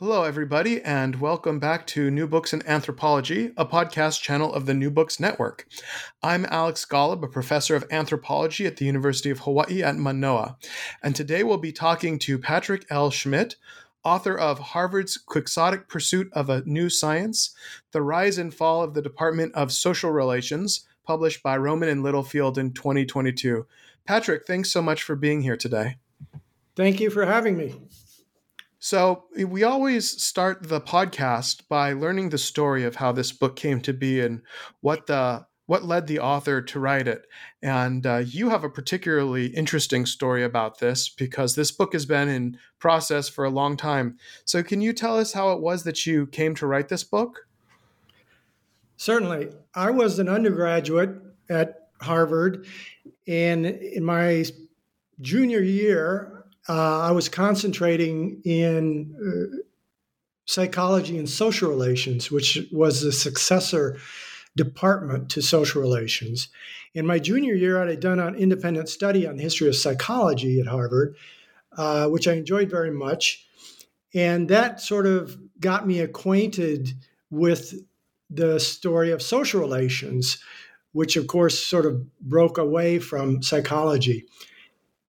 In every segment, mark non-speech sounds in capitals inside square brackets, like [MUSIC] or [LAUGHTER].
Hello, everybody, and welcome back to New Books in Anthropology, a podcast channel of the New Books Network. I'm Alex Golub, a professor of anthropology at the University of Hawaii at Manoa, and today we'll be talking to Patrick L. Schmidt, author of Harvard's Quixotic Pursuit of a New Science The Rise and Fall of the Department of Social Relations, published by Rowman and Littlefield in 2022. Patrick, thanks so much for being here today. Thank you for having me. So, we always start the podcast by learning the story of how this book came to be and what the what led the author to write it. And uh, you have a particularly interesting story about this because this book has been in process for a long time. So, can you tell us how it was that you came to write this book? Certainly. I was an undergraduate at Harvard, and in my junior year, uh, I was concentrating in uh, psychology and social relations, which was the successor department to social relations. In my junior year, I had done an independent study on the history of psychology at Harvard, uh, which I enjoyed very much. And that sort of got me acquainted with the story of social relations, which of course sort of broke away from psychology.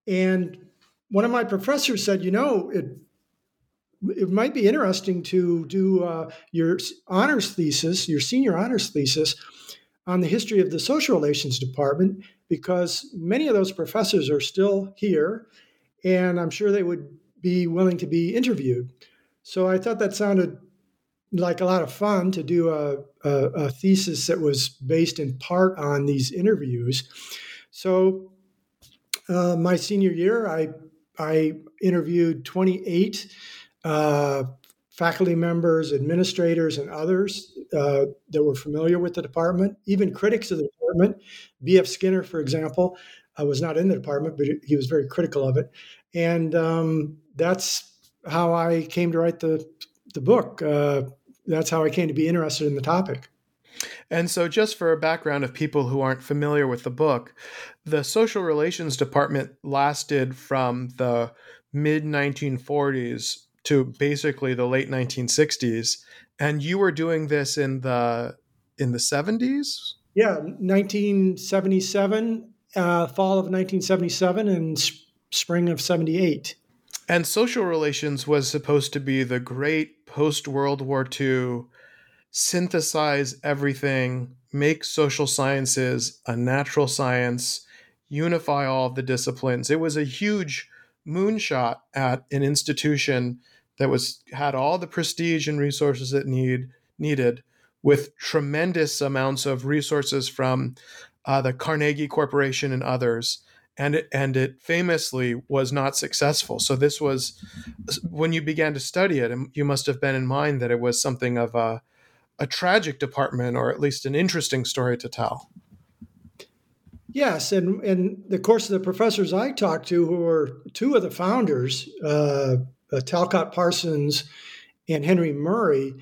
And one of my professors said, you know, it it might be interesting to do uh, your honors thesis, your senior honors thesis, on the history of the social relations department, because many of those professors are still here, and I'm sure they would be willing to be interviewed. So I thought that sounded like a lot of fun to do a, a, a thesis that was based in part on these interviews. So uh, my senior year, I I interviewed 28 uh, faculty members, administrators, and others uh, that were familiar with the department, even critics of the department. B.F. Skinner, for example, uh, was not in the department, but he was very critical of it. And um, that's how I came to write the, the book. Uh, that's how I came to be interested in the topic. And so, just for a background of people who aren't familiar with the book, the social relations department lasted from the mid 1940s to basically the late 1960s. And you were doing this in the in the 70s? Yeah, 1977, uh, fall of 1977, and sp- spring of 78. And social relations was supposed to be the great post World War II synthesize everything, make social sciences a natural science, unify all the disciplines. It was a huge moonshot at an institution that was had all the prestige and resources it need needed with tremendous amounts of resources from uh, the Carnegie Corporation and others and it, and it famously was not successful. So this was when you began to study it, you must have been in mind that it was something of a a tragic department or at least an interesting story to tell. Yes, and and the course of the professors I talked to, who were two of the founders, uh, uh, Talcott Parsons and Henry Murray,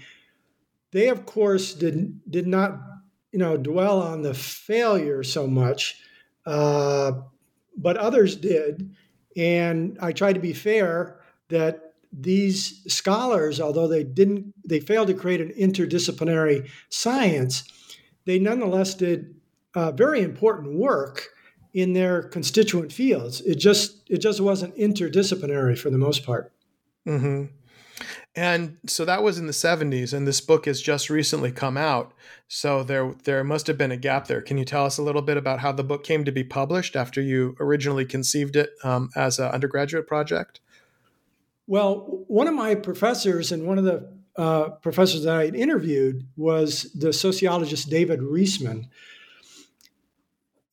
they of course did did not you know dwell on the failure so much, uh, but others did, and I tried to be fair that these scholars, although they didn't, they failed to create an interdisciplinary science, they nonetheless did uh, very important work in their constituent fields. It just, it just wasn't interdisciplinary for the most part. Mm-hmm. And so that was in the 70s, and this book has just recently come out. So there, there must have been a gap there. Can you tell us a little bit about how the book came to be published after you originally conceived it um, as an undergraduate project? Well, one of my professors and one of the uh, professors that I had interviewed was the sociologist David Riesman.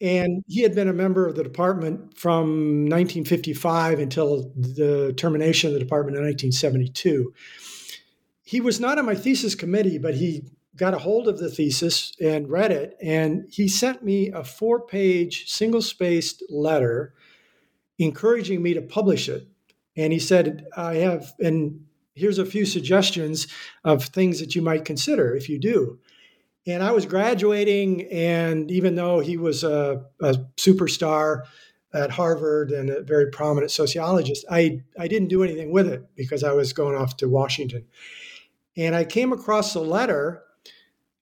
And he had been a member of the department from 1955 until the termination of the department in 1972. He was not on my thesis committee, but he got a hold of the thesis and read it. And he sent me a four page, single spaced letter encouraging me to publish it. And he said, I have, and here's a few suggestions of things that you might consider if you do. And I was graduating, and even though he was a, a superstar at Harvard and a very prominent sociologist, I, I didn't do anything with it because I was going off to Washington. And I came across a letter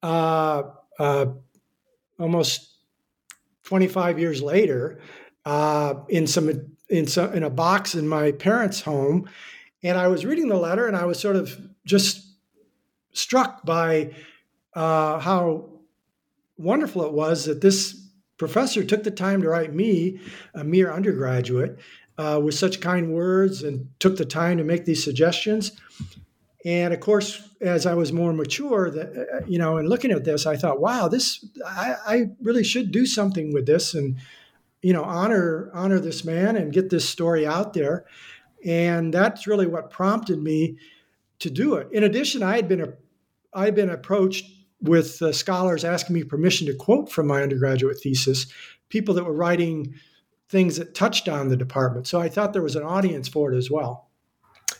uh, uh, almost 25 years later uh, in some in some in a box in my parents' home, and I was reading the letter, and I was sort of just struck by uh, how wonderful it was that this professor took the time to write me, a mere undergraduate, uh, with such kind words and took the time to make these suggestions. And of course, as I was more mature, that uh, you know, and looking at this, I thought, wow, this I, I really should do something with this, and you know, honor honor this man and get this story out there. And that's really what prompted me to do it. In addition, I had been a I had been approached with uh, scholars asking me permission to quote from my undergraduate thesis, people that were writing things that touched on the department. So I thought there was an audience for it as well.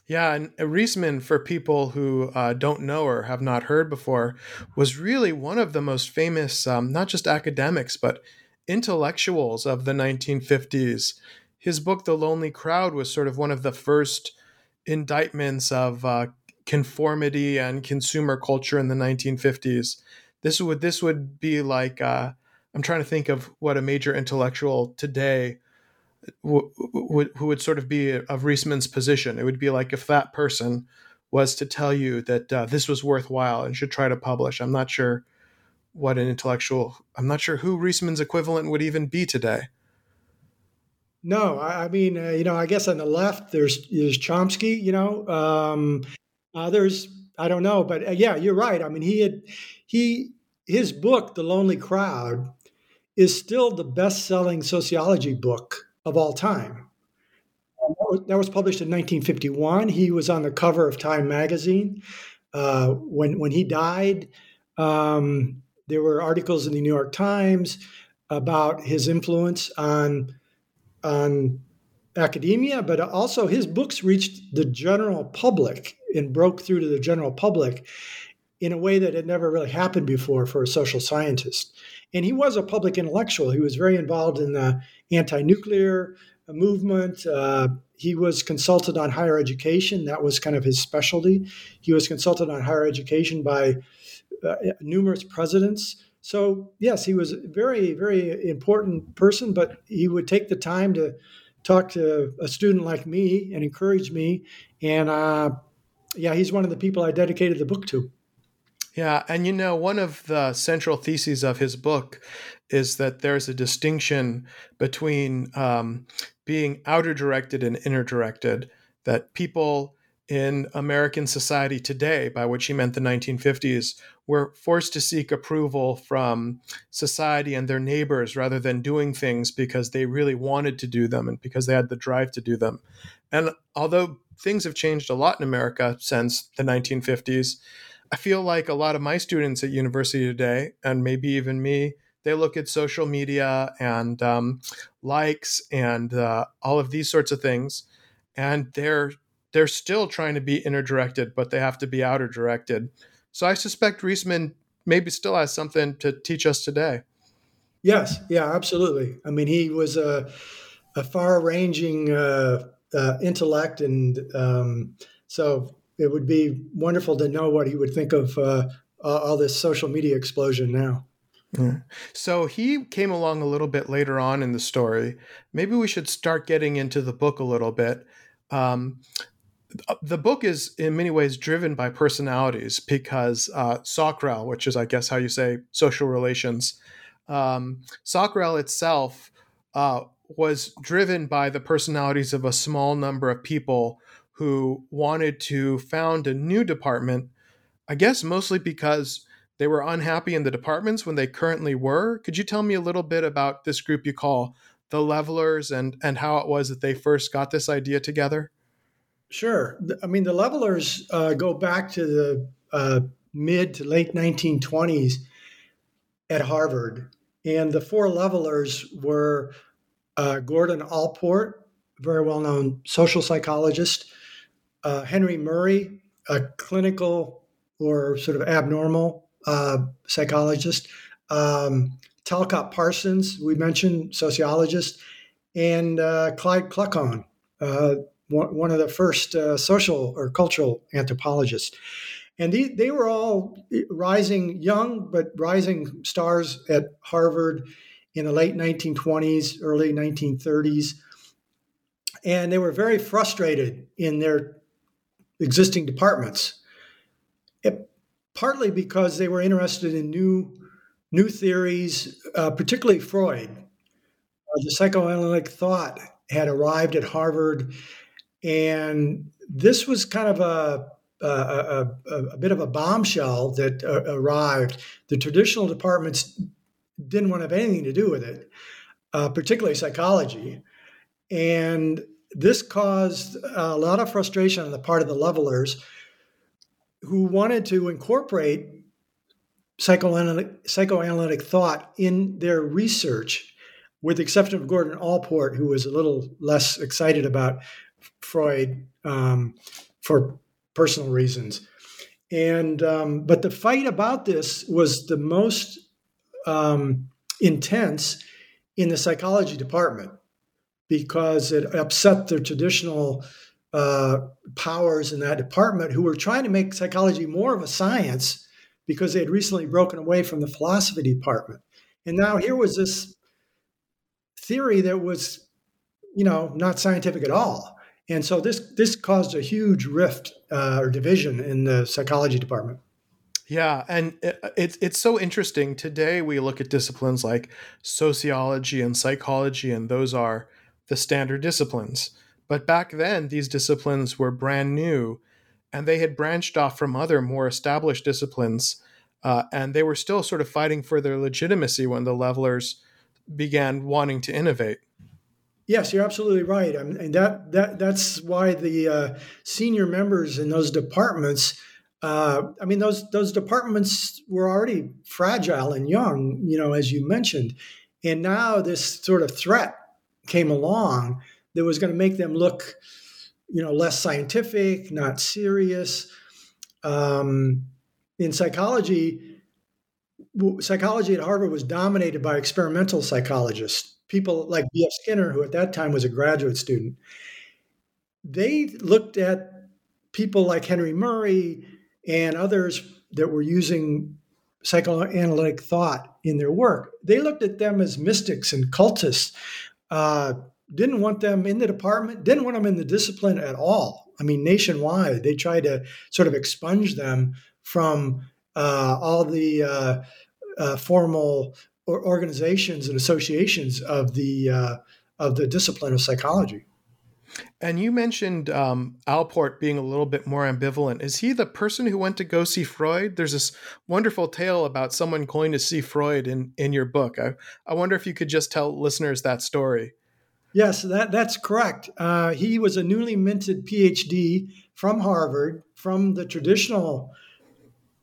Yeah, and Riesman, for people who uh, don't know or have not heard before, was really one of the most famous, um, not just academics, but intellectuals of the 1950s. His book, The Lonely Crowd, was sort of one of the first indictments of uh, conformity and consumer culture in the 1950s. This would this would be like uh, I'm trying to think of what a major intellectual today w- w- who would sort of be of Riesman's position. It would be like if that person was to tell you that uh, this was worthwhile and should try to publish. I'm not sure what an intellectual. I'm not sure who Riesman's equivalent would even be today. No, I, I mean, uh, you know, I guess on the left there's there's Chomsky, you know, um, Others, I don't know, but uh, yeah, you're right. I mean, he had he his book, The Lonely Crowd, is still the best-selling sociology book of all time. That was published in 1951. He was on the cover of Time magazine. Uh, when when he died, um, there were articles in the New York Times about his influence on on academia, but also his books reached the general public and broke through to the general public in a way that had never really happened before for a social scientist. And he was a public intellectual. He was very involved in the anti nuclear movement. Uh, he was consulted on higher education. That was kind of his specialty. He was consulted on higher education by uh, numerous presidents. So, yes, he was a very, very important person, but he would take the time to talk to a student like me and encourage me. And uh, yeah, he's one of the people I dedicated the book to. Yeah, and you know, one of the central theses of his book is that there's a distinction between um, being outer directed and inner directed, that people in American society today, by which he meant the 1950s, were forced to seek approval from society and their neighbors rather than doing things because they really wanted to do them and because they had the drive to do them. And although things have changed a lot in America since the 1950s, I feel like a lot of my students at university today, and maybe even me, they look at social media and um, likes and uh, all of these sorts of things, and they're they're still trying to be inner directed, but they have to be outer directed. So I suspect Riesman maybe still has something to teach us today. Yes, yeah, absolutely. I mean, he was a, a far-ranging uh, uh, intellect, and um, so it would be wonderful to know what he would think of uh, all this social media explosion now. Yeah. So he came along a little bit later on in the story. Maybe we should start getting into the book a little bit. Um, the book is in many ways driven by personalities because uh, SocRel, which is I guess how you say social relations, um, SocRel itself uh, was driven by the personalities of a small number of people who wanted to found a new department. I guess mostly because they were unhappy in the departments when they currently were. Could you tell me a little bit about this group you call the Levelers and and how it was that they first got this idea together? Sure. I mean, the Levelers uh, go back to the uh, mid to late 1920s at Harvard, and the four Levelers were uh, Gordon Allport, very well known social psychologist, uh, Henry Murray, a clinical or sort of abnormal uh, psychologist, um, Talcott Parsons, we mentioned, sociologist, and uh, Clyde Kluckhohn one, of the first uh, social or cultural anthropologists. And they, they were all rising, young but rising stars at Harvard in the late 1920s, early 1930s. And they were very frustrated in their existing departments, it, partly because they were interested in new, new theories, uh, particularly Freud. Uh, the psychoanalytic thought had arrived at Harvard, and this was kind of a a, a, a, bit of a bombshell that uh, arrived. The traditional departments didn't want to have anything to do with it, uh, particularly psychology. And this caused a lot of frustration on the part of the levelers who wanted to incorporate psychoanalytic, psychoanalytic thought in their research, with the exception of Gordon Allport, who was a little less excited about Freud um, for personal reasons. And um, but the fight about this was the most um, intense in the psychology department because it upset the traditional uh, powers in that department who were trying to make psychology more of a science because they had recently broken away from the philosophy department. And now here was this theory that was, you know, not scientific at all. And so this this caused a huge rift uh, or division in the psychology department. Yeah, and it's it's so interesting. Today we look at disciplines like sociology and psychology, and those are the standard disciplines. But back then, these disciplines were brand new, and they had branched off from other more established disciplines, uh, and they were still sort of fighting for their legitimacy when the levelers began wanting to innovate. Yes, you're absolutely right, I mean, and that that that's why the uh, senior members in those departments uh, I mean, those those departments were already fragile and young, you know, as you mentioned, and now this sort of threat came along that was going to make them look, you know, less scientific, not serious. Um, in psychology, psychology at Harvard was dominated by experimental psychologists, people like B.F. Skinner, who at that time was a graduate student. They looked at people like Henry Murray and others that were using psychoanalytic thought in their work. They looked at them as mystics and cultists, uh, didn't want them in the department, didn't want them in the discipline at all. I mean, nationwide, they tried to sort of expunge them from uh, all the uh, uh formal organizations and associations of the uh, of the discipline of psychology. And you mentioned um, Allport being a little bit more ambivalent. Is he the person who went to go see Freud? There's this wonderful tale about someone going to see Freud in, in your book. I, I wonder if you could just tell listeners that story. Yes, that, that's correct. Uh, he was a newly minted PhD from Harvard, from the traditional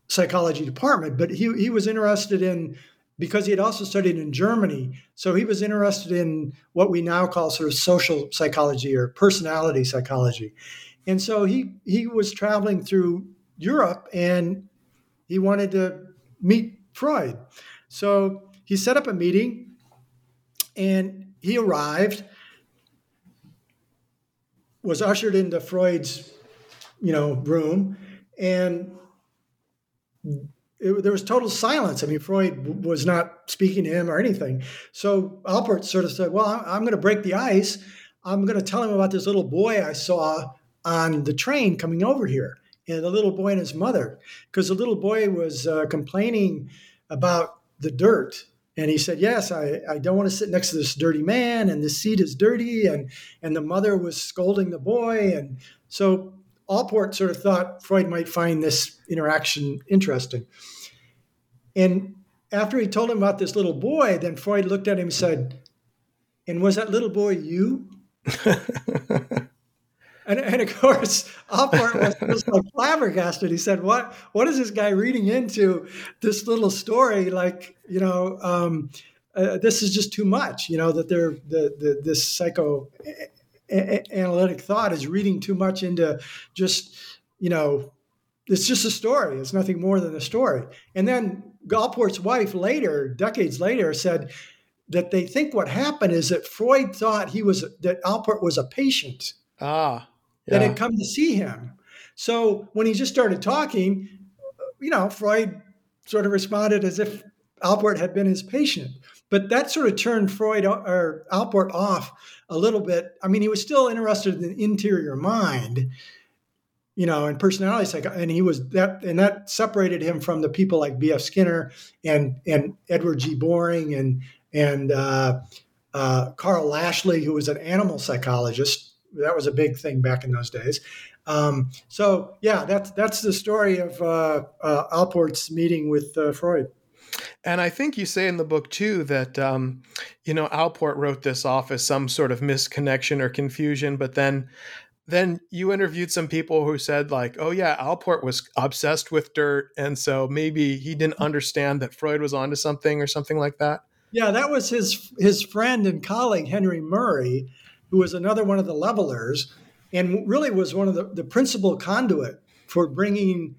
psychology department, but he, he was interested in because he had also studied in Germany. So he was interested in what we now call sort of social psychology or personality psychology. And so he he was traveling through Europe and he wanted to meet Freud. So he set up a meeting and he arrived was ushered into Freud's you know room and it, there was total silence. I mean, Freud was not speaking to him or anything. So Allport sort of said, "Well, I'm, I'm going to break the ice. I'm going to tell him about this little boy I saw on the train coming over here, and the little boy and his mother, because the little boy was uh, complaining about the dirt. And he said, Yes, I, I don't want to sit next to this dirty man, and the seat is dirty. And, and the mother was scolding the boy. And so Allport sort of thought Freud might find this interaction interesting. And after he told him about this little boy, then Freud looked at him and said, And was that little boy you? [LAUGHS] and, and of course, Allport was just like flabbergasted. He said, "What? What is this guy reading into this little story? Like, you know, um, uh, this is just too much. You know, that they're the, the this psycho analytic thought is reading too much into just, you know, it's just a story. It's nothing more than a story. And then Allport's wife later, decades later, said that they think what happened is that Freud thought he was that Allport was a patient. Ah that had come to see him. So when he just started talking, you know, Freud sort of responded as if Allport had been his patient. But that sort of turned Freud or Allport off a little bit. I mean, he was still interested in the interior mind, you know, and personality psych, and he was that, and that separated him from the people like B.F. Skinner and and Edward G. Boring and and uh, uh, Karl Lashley, who was an animal psychologist that was a big thing back in those days. Um, so yeah, that's that's the story of uh, uh, Allport's meeting with uh, Freud. And I think you say in the book too that um, you know Allport wrote this off as some sort of misconnection or confusion, but then then you interviewed some people who said like, oh yeah, Allport was obsessed with dirt, and so maybe he didn't understand that Freud was onto something or something like that. Yeah, that was his his friend and colleague Henry Murray who was another one of the levelers and really was one of the, the principal conduit for bringing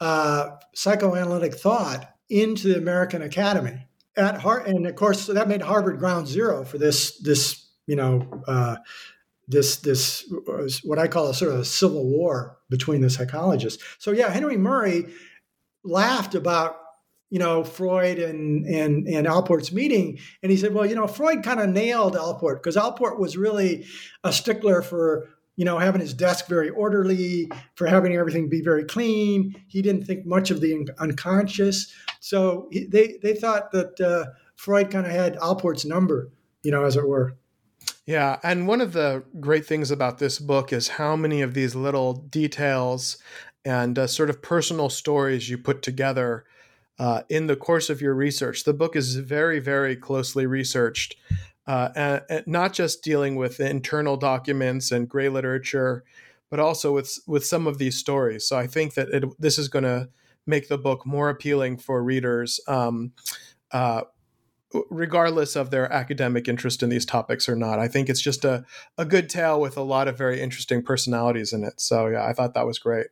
uh, psychoanalytic thought into the American Academy. At Har- and of course, so that made Harvard ground zero for this this you know uh, this this what I call a sort of a civil war between the psychologists. So yeah, Henry Murray laughed about you know, Freud and and and Allport's meeting, and he said, well, you know, Freud kind of nailed Allport because Allport was really a stickler for you know having his desk very orderly, for having everything be very clean. He didn't think much of the unconscious, so he, they they thought that uh, Freud kind of had Allport's number, you know, as it were. Yeah, and one of the great things about this book is how many of these little details and uh, sort of personal stories you put together uh, in the course of your research. The book is very, very closely researched, uh, and, not just dealing with internal documents and gray literature, but also with with some of these stories. So I think that it, this is going to make the book more appealing for readers. Um, uh, regardless of their academic interest in these topics or not. I think it's just a, a good tale with a lot of very interesting personalities in it. So, yeah, I thought that was great.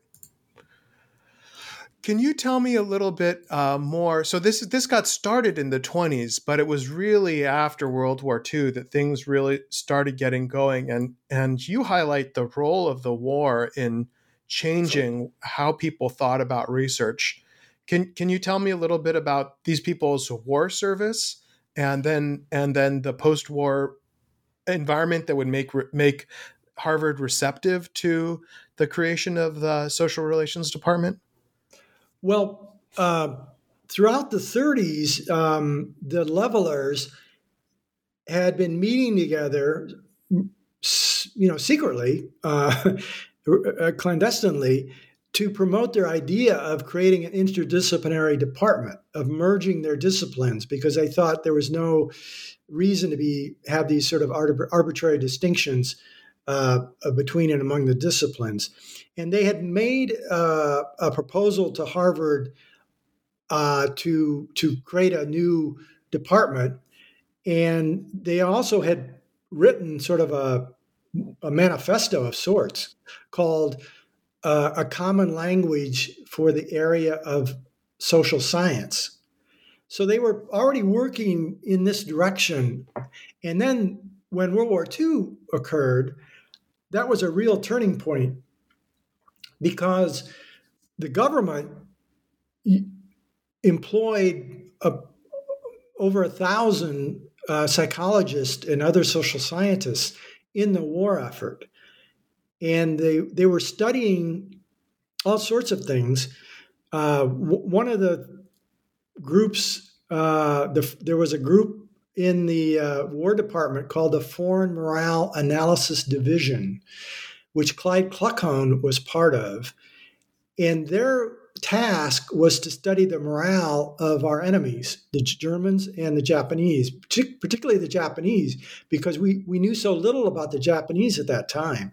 Can you tell me a little bit uh, more? So this this got started in the 20s, but it was really after World War II that things really started getting going. And and you highlight the role of the war in changing how people thought about research. Can can you tell me a little bit about these people's war service and then and then the post-war environment that would make make Harvard receptive to the creation of the social relations department? Well, uh, throughout the 30s, um, the levelers had been meeting together, you know, secretly, uh, [LAUGHS] uh, clandestinely, to promote their idea of creating an interdisciplinary department, of merging their disciplines, because they thought there was no reason to be have these sort of arbitrary distinctions uh, between and among the disciplines and they had made uh, a proposal to Harvard uh, to to create a new department, and they also had written sort of a, a manifesto of sorts called uh, "A Common Language for the Area of Social Science." So they were already working in this direction, and then when World War II occurred, that was a real turning point because the government employed a, over a thousand uh, psychologists and other social scientists in the war effort. and they they were studying all sorts of things. Uh, w- one of the groups, uh, the, there was a group in the uh, War Department called the Foreign Morale Analysis Division, which Clyde Kluckhohn was part of, and their task was to study the morale of our enemies, the Germans and the Japanese, particularly the Japanese, because we, we knew so little about the Japanese at that time.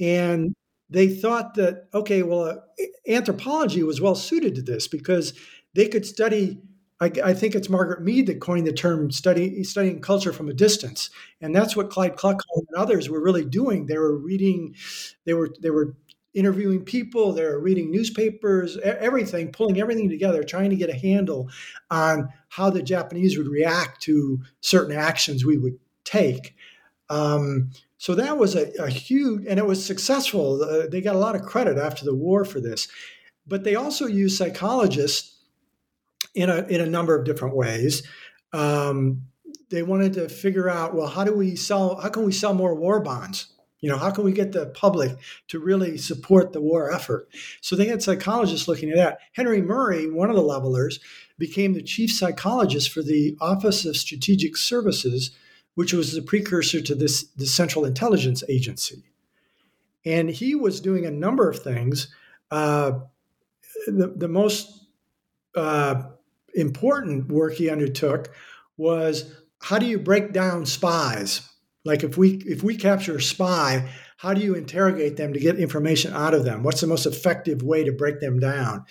And they thought that, okay, well, anthropology was well suited to this because they could study. I, I, think it's Margaret Mead that coined the term study, studying culture from a distance, and that's what Clyde Kluckhohn and others were really doing. They were reading, they were they were interviewing people, they were reading newspapers, everything, pulling everything together, trying to get a handle on how the Japanese would react to certain actions we would take. Um, so that was a, a, huge, and it was successful. Uh, they got a lot of credit after the war for this. But they also used psychologists in a, in a number of different ways. Um, they wanted to figure out, well, how do we sell, how can we sell more war bonds? You know, how can we get the public to really support the war effort? So they had psychologists looking at that. Henry Murray, one of the levelers, became the chief psychologist for the Office of Strategic Services, which was the precursor to this the Central Intelligence Agency. And he was doing a number of things. Uh, the, the most uh, important work he undertook was how do you break down spies? Like if we if we capture a spy, how do you interrogate them to get information out of them? What's the most effective way to break them down?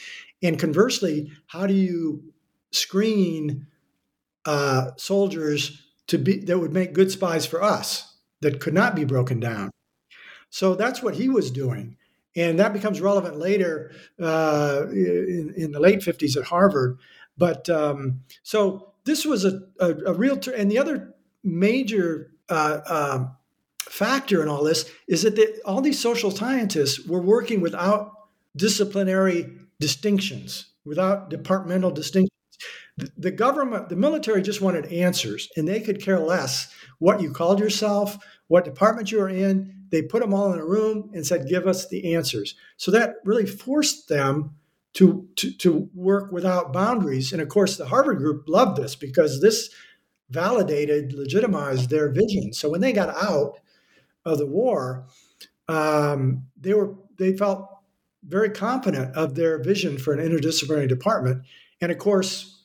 And conversely, how do you screen uh, soldiers to be that would make good spies for us that could not be broken down? So that's what he was doing, and that becomes relevant later uh, in, in, the late '50s at Harvard. But um, so this was a, a, a real, ter- and the other major uh, um, factor in all this is that all these social scientists were working without disciplinary distinctions, without departmental distinctions. The, the government, the military just wanted answers, and they could care less what you called yourself, what department you were in. They put them all in a room and said, "Give us the answers." So that really forced them to, to, to work without boundaries. And of course, the Harvard group loved this because this validated, legitimized their vision. So when they got out of the war, um, they were they felt very confident of their vision for an interdisciplinary department. And of course,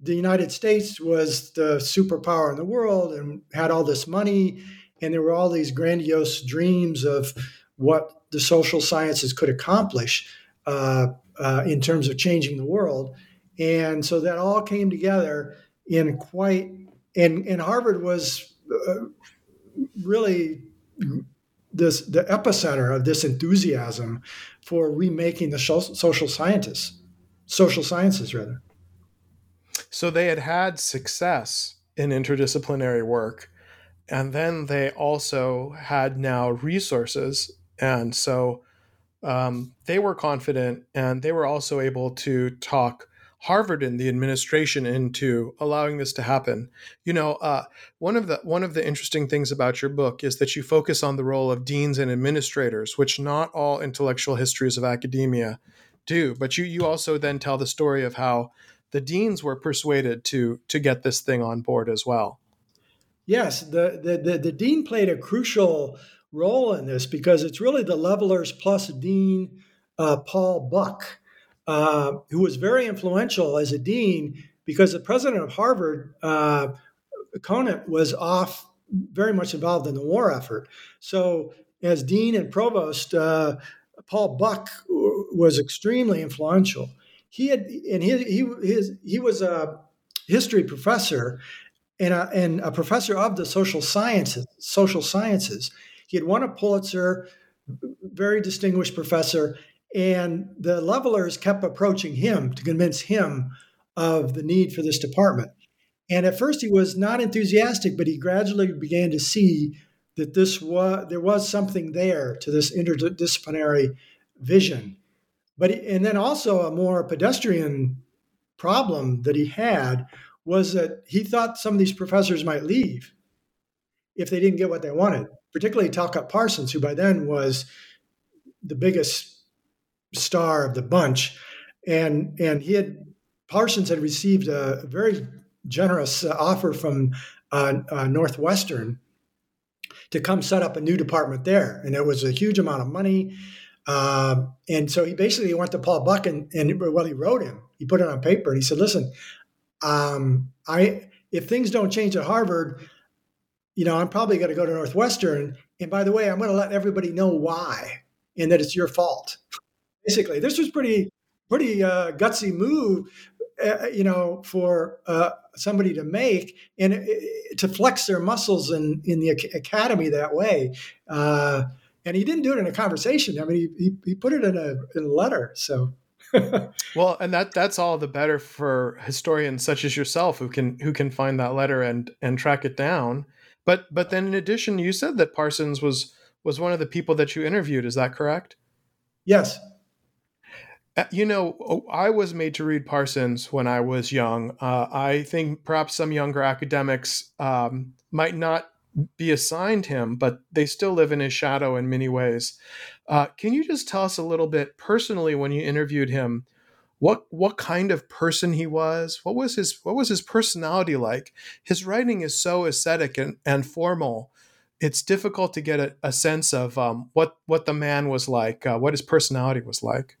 the United States was the superpower in the world and had all this money, and there were all these grandiose dreams of what the social sciences could accomplish uh, uh, in terms of changing the world. And so that all came together in quite and and Harvard was uh, really this the epicenter of this enthusiasm for remaking the social scientists, social sciences rather. So they had had success in interdisciplinary work, and then they also had now resources, and so um, they were confident, and they were also able to talk Harvard and the administration into allowing this to happen. You know, uh, one of the one of the interesting things about your book is that you focus on the role of deans and administrators, which not all intellectual histories of academia do. But you you also then tell the story of how the deans were persuaded to to get this thing on board as well. Yes, the the the, the dean played a crucial role in this because it's really the levelers plus dean uh, Paul Buck uh, who was very influential as a dean because the president of Harvard, uh, Conant, was off very much involved in the war effort. So, as dean and provost, uh, Paul Buck was extremely influential. He had, and he he his, he was a history professor and a, and a professor of the social sciences. Social sciences. He had won a Pulitzer, very distinguished professor, and the levelers kept approaching him to convince him of the need for this department. And at first he was not enthusiastic, but he gradually began to see that this was there was something there to this interdisciplinary vision. But and then also a more pedestrian problem that he had was that he thought some of these professors might leave if they didn't get what they wanted. Particularly Talcott Parsons, who by then was the biggest star of the bunch, and and he had Parsons had received a very generous offer from uh, uh, Northwestern to come set up a new department there, and it was a huge amount of money. Uh, and so he basically went to Paul Buck and, and well, he wrote him. He put it on paper, and he said, "Listen, um, I if things don't change at Harvard, you know, I'm probably going to go to Northwestern. And by the way, I'm going to let everybody know why and that it's your fault. Basically, this was pretty pretty uh, gutsy move, uh, you know, for uh, somebody to make and uh, to flex their muscles in in the academy that way. Uh, and he didn't do it in a conversation. I mean, he, he, he put it in a, in a letter. So. [LAUGHS] well, and that that's all the better for historians such as yourself who can who can find that letter and and track it down. But but then in addition, you said that Parsons was was one of the people that you interviewed. Is that correct? Yes. Uh, you know, oh, I was made to read Parsons when I was young. Uh, I think perhaps some younger academics um, might not be assigned him, but they still live in his shadow in many ways. Uh, can you just tell us a little bit personally when you interviewed him? What what kind of person he was what was his what was his personality like? His writing is so aesthetic and, and formal it's difficult to get a, a sense of um, what what the man was like uh, what his personality was like.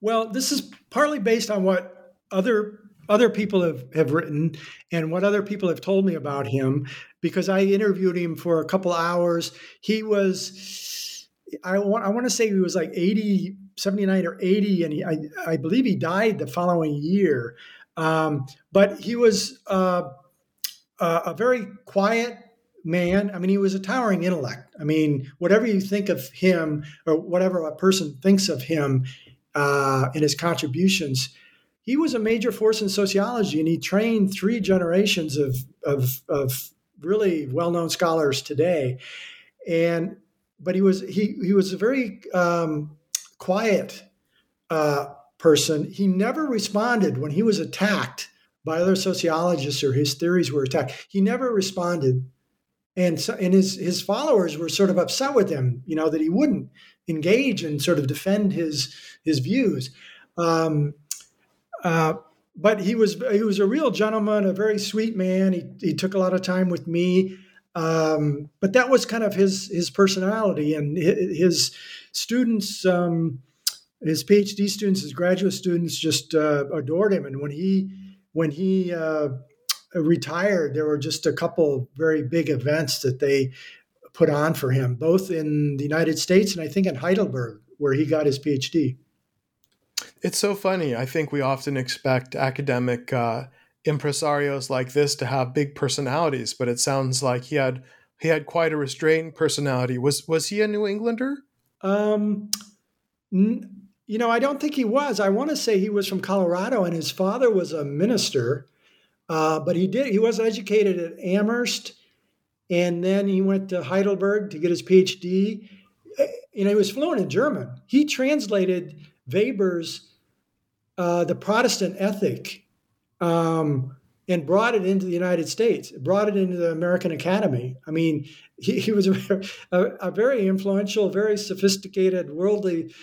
Well this is partly based on what other other people have, have written and what other people have told me about him because i interviewed him for a couple hours. He was i want, I want to say he was like 80 79 or 80, and he, I, I believe he died the following year. Um, but he was uh, a very quiet man. I mean, he was a towering intellect. I mean, whatever you think of him, or whatever a person thinks of him uh, and his contributions, he was a major force in sociology, and he trained three generations of of, of really well known scholars today. And but he was he he was a very um, quiet uh, person. He never responded when he was attacked by other sociologists or his theories were attacked. He never responded. And so, and his his followers were sort of upset with him, you know, that he wouldn't engage and sort of defend his his views. Um, uh, but he was he was a real gentleman, a very sweet man. He he took a lot of time with me. Um, but that was kind of his his personality and his students, um, his PhD students, his graduate students, just uh, adored him. And when he when he uh, retired, there were just a couple very big events that they put on for him, both in the United States and I think in Heidelberg, where he got his PhD. It's so funny. I think we often expect academic uh, impresarios like this to have big personalities, but it sounds like he had he had quite a restrained personality. Was was he a New Englander? Um, n- you know, I don't think he was. I want to say he was from Colorado, and his father was a minister. Uh, but he did. He was educated at Amherst, and then he went to Heidelberg to get his PhD. You know, he was fluent in German. He translated Weber's uh, "The Protestant Ethic" um, and brought it into the United States, brought it into the American Academy. I mean, he, he was a, [LAUGHS] a, a, very influential, very sophisticated, worldly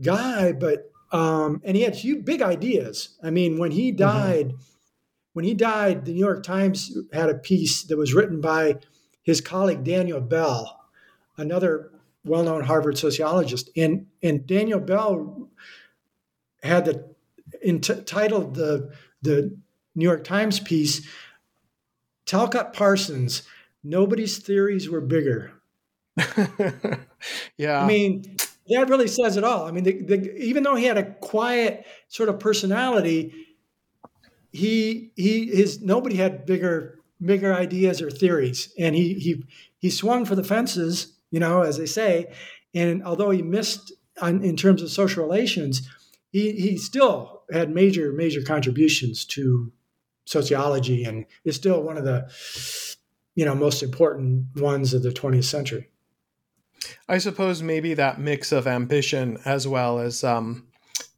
guy, but um, and he had huge, big ideas. I mean, when he mm-hmm. died, mm-hmm. when he died, the New York Times had a piece that was written by his colleague Daniel Bell, another well-known Harvard sociologist, and and Daniel Bell had the entitled the the New York Times piece, Talcott Parsons, nobody's theories were bigger. [LAUGHS] yeah. I mean, that really says it all. I mean, the, the, even though he had a quiet sort of personality, he he his nobody had bigger bigger ideas or theories, and he he he swung for the fences, you know, as they say. And although he missed on, in terms of social relations, he he still had major major contributions to sociology and is still one of the you know most important ones of the 20th century i suppose maybe that mix of ambition as well as um,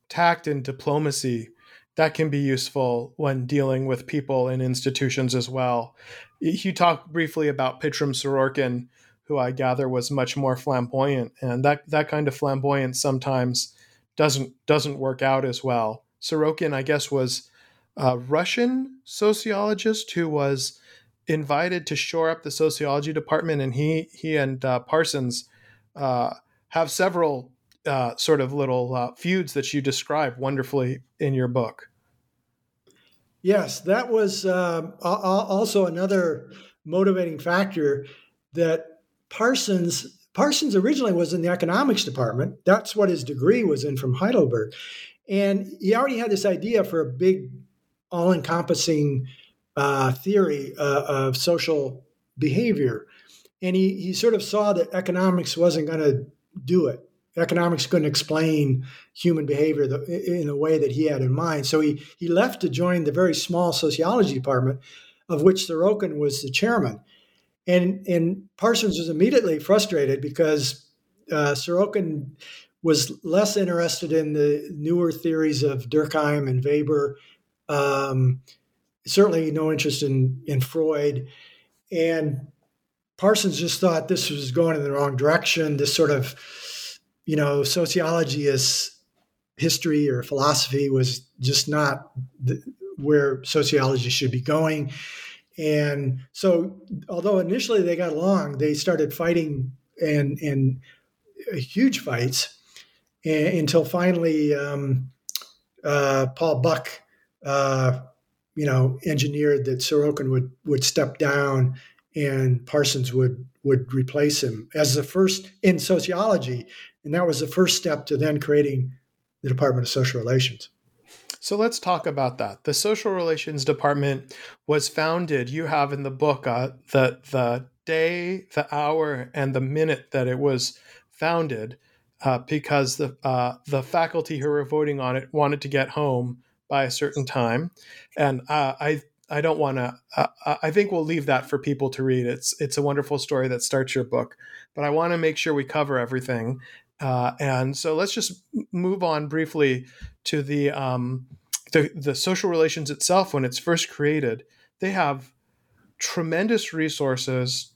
tact and diplomacy that can be useful when dealing with people in institutions as well you talked briefly about Pitirim Sorokin who I gather was much more flamboyant, and that that kind of flamboyance sometimes doesn't doesn't work out as well. Sorokin, I guess, was a Russian sociologist who was invited to shore up the sociology department, and he he and uh, Parsons uh, have several uh, sort of little uh, feuds that you describe wonderfully in your book. Yes, that was um, also another motivating factor that Parsons Parsons originally was in the economics department. That's what his degree was in from Heidelberg. And he already had this idea for a big, all encompassing uh, theory uh, of social behavior. And he, he sort of saw that economics wasn't going to do it. Economics couldn't explain human behavior in the way that he had in mind. So he, he left to join the very small sociology department, of which Sorokin was the chairman. And, and Parsons was immediately frustrated because uh, Sorokin was less interested in the newer theories of Durkheim and Weber, um, certainly no interest in, in Freud. And Parsons just thought this was going in the wrong direction. This sort of, you know, sociology as history or philosophy was just not the, where sociology should be going. And so, although initially they got along, they started fighting and and huge fights and, until finally um, uh, Paul Buck, uh, you know, engineered that Sorokin would would step down and Parsons would would replace him as the first in sociology, and that was the first step to then creating the Department of Social Relations. So let's talk about that. The Social Relations Department was founded. You have in the book uh, the the day, the hour, and the minute that it was founded, uh, because the uh, the faculty who were voting on it wanted to get home by a certain time, and uh, I I don't want to. Uh, I think we'll leave that for people to read. It's it's a wonderful story that starts your book, but I want to make sure we cover everything. Uh, and so let's just move on briefly to the um, the the social relations itself when it's first created. They have tremendous resources.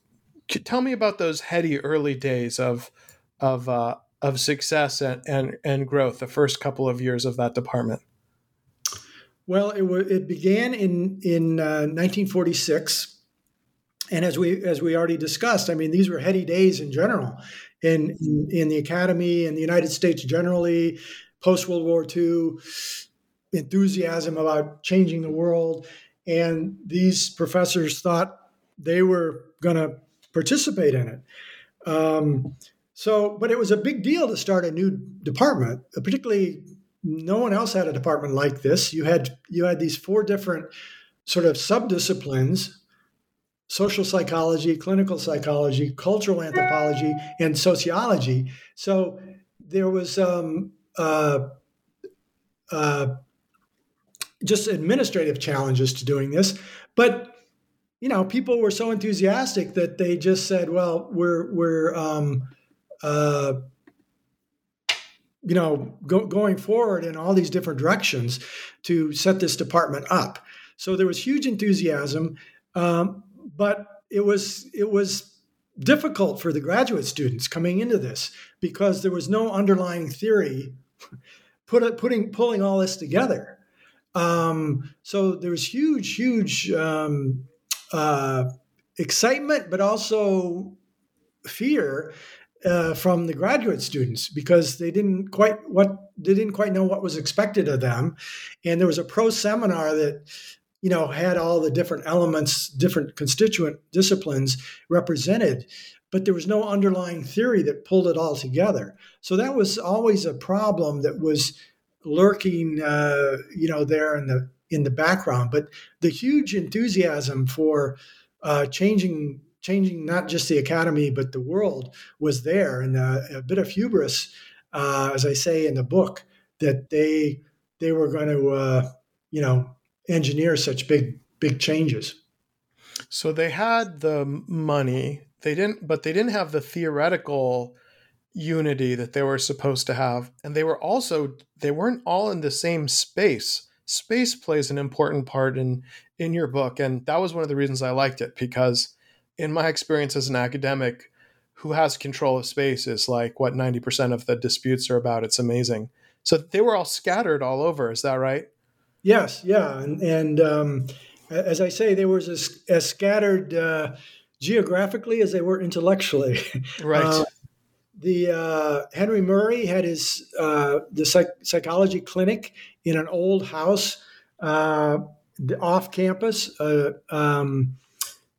Tell me about those heady early days of of uh, of success and, and and growth. The first couple of years of that department. Well, it, it began in in uh, 1946, and as we as we already discussed, I mean these were heady days in general in, in, in the academy and the United States generally, post World War II, enthusiasm about changing the world. And these professors thought they were going to participate in it. Um, so, but it was a big deal to start a new department, particularly no one else had a department like this. You had you had these four different sort of subdisciplines social psychology, clinical psychology, cultural anthropology, and sociology. So there was um, uh, uh, just administrative challenges to doing this, but you know, people were so enthusiastic that they just said, "Well, we're we're um, uh, you know go, going forward in all these different directions to set this department up." So there was huge enthusiasm. Um, but it was it was difficult for the graduate students coming into this because there was no underlying theory put putting pulling all this together. Um, so there was huge, huge um, uh, excitement, but also fear uh, from the graduate students because they didn't quite what they didn't quite know what was expected of them, and there was a pro seminar that you know, had all the different elements, different constituent disciplines represented, but there was no underlying theory that pulled it all together. So that was always a problem that was lurking, uh, you know, there in the in the background. But the huge enthusiasm for uh, changing changing not just the academy but the world was there, and uh, a bit of hubris, uh, as I say in the book, that they they were going to, uh, you know, engineer such big big changes. So they had the money, they didn't, but they didn't have the theoretical unity that they were supposed to have, and they were also they weren't all in the same space. Space plays an important part in in your book, and that was one of the reasons I liked it because, in my experience as an academic, who has control of space is like what 90% of the disputes are about. It's amazing. So they were all scattered all over. Is that right? Yes, yeah. And, and um, as I say, they were as, as scattered uh, geographically as they were intellectually. [LAUGHS] Right. Uh, the uh, Henry Murray had his uh, the psych- psychology clinic in an old house uh, off campus, uh, um,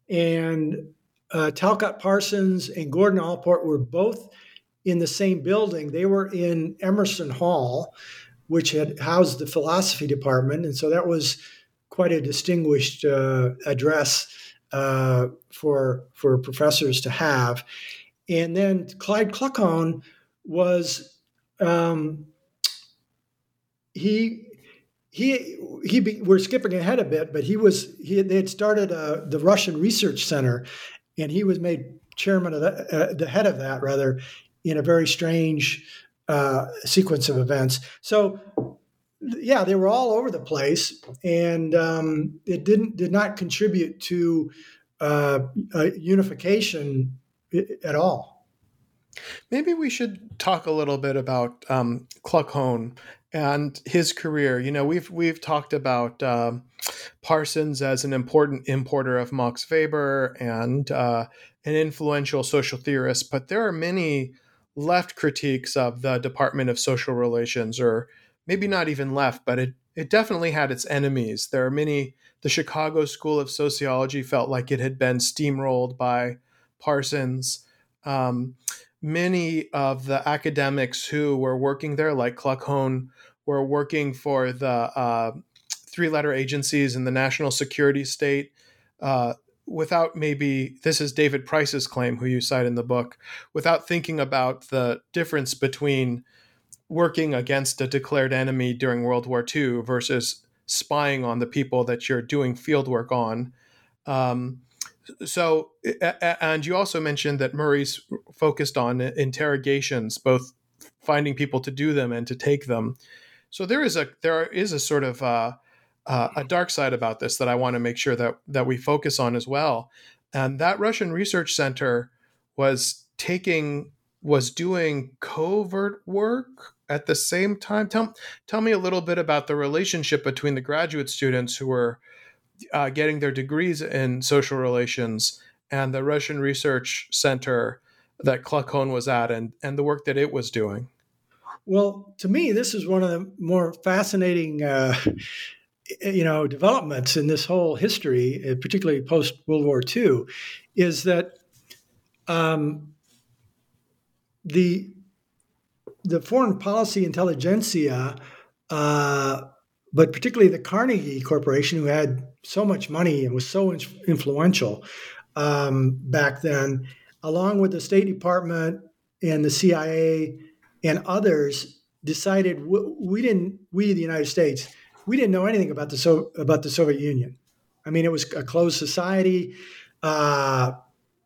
and uh, Talcott Parsons and Gordon Allport were both in the same building. They were in Emerson Hall, which had housed the philosophy department, and so that was quite a distinguished uh, address uh, for for professors to have. And then Clyde Kluckhohn was um, he he he be, we're skipping ahead a bit, but he was he they had started uh, the Russian Research Center, and he was made chairman of the, uh, the head of that rather in a very strange uh, sequence of events. So yeah, they were all over the place, and um, it didn't did not contribute to uh, unification at all. Maybe we should talk a little bit about um, Kluckhohn and his career. You know, we've we've talked about um, Parsons as an important importer of Max Weber and uh, an influential social theorist, but there are many left critiques of the Department of Social Relations, or maybe not even left, but it it definitely had its enemies. There are many. The Chicago School of Sociology felt like it had been steamrolled by Parsons. Um, many of the academics who were working there, like Kluckhohn, were working for the uh, three letter agencies in the national security state uh, without maybe, this is David Price's claim, who you cite in the book, without thinking about the difference between working against a declared enemy during World War II versus spying on the people that you're doing field work on. Um, so, and you also mentioned that Murray's focused on interrogations, both finding people to do them and to take them. So there is a there is a sort of uh, uh, a dark side about this that I want to make sure that that we focus on as well. And that Russian Research Center was taking was doing covert work at the same time. Tell tell me a little bit about the relationship between the graduate students who were uh, getting their degrees in social relations and the Russian Research Center that Kluckhohn was at and, and the work that it was doing? Well, to me, this is one of the more fascinating, uh, you know, developments in this whole history, uh, particularly post World War II, is that um, the the foreign policy intelligentsia uh, but particularly the Carnegie Corporation, who had so much money and was so influential um, back then, along with the State Department and the CIA and others, decided we didn't. We, the United States, we didn't know anything about the so about the Soviet Union. I mean, it was a closed society. Uh,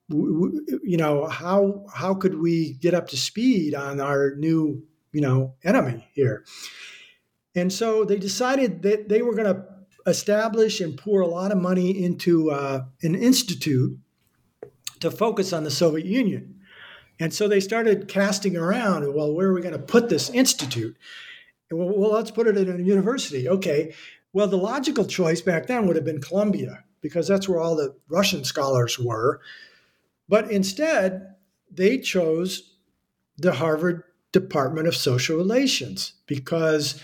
you know how how could we get up to speed on our new you know enemy here? And so they decided that they were going to establish and pour a lot of money into uh, an institute to focus on the Soviet Union. And so they started casting around, well, where are we going to put this institute? Well, well, let's put it in a university. Okay. Well, the logical choice back then would have been Columbia because that's where all the Russian scholars were. But instead, they chose the Harvard Department of Social Relations because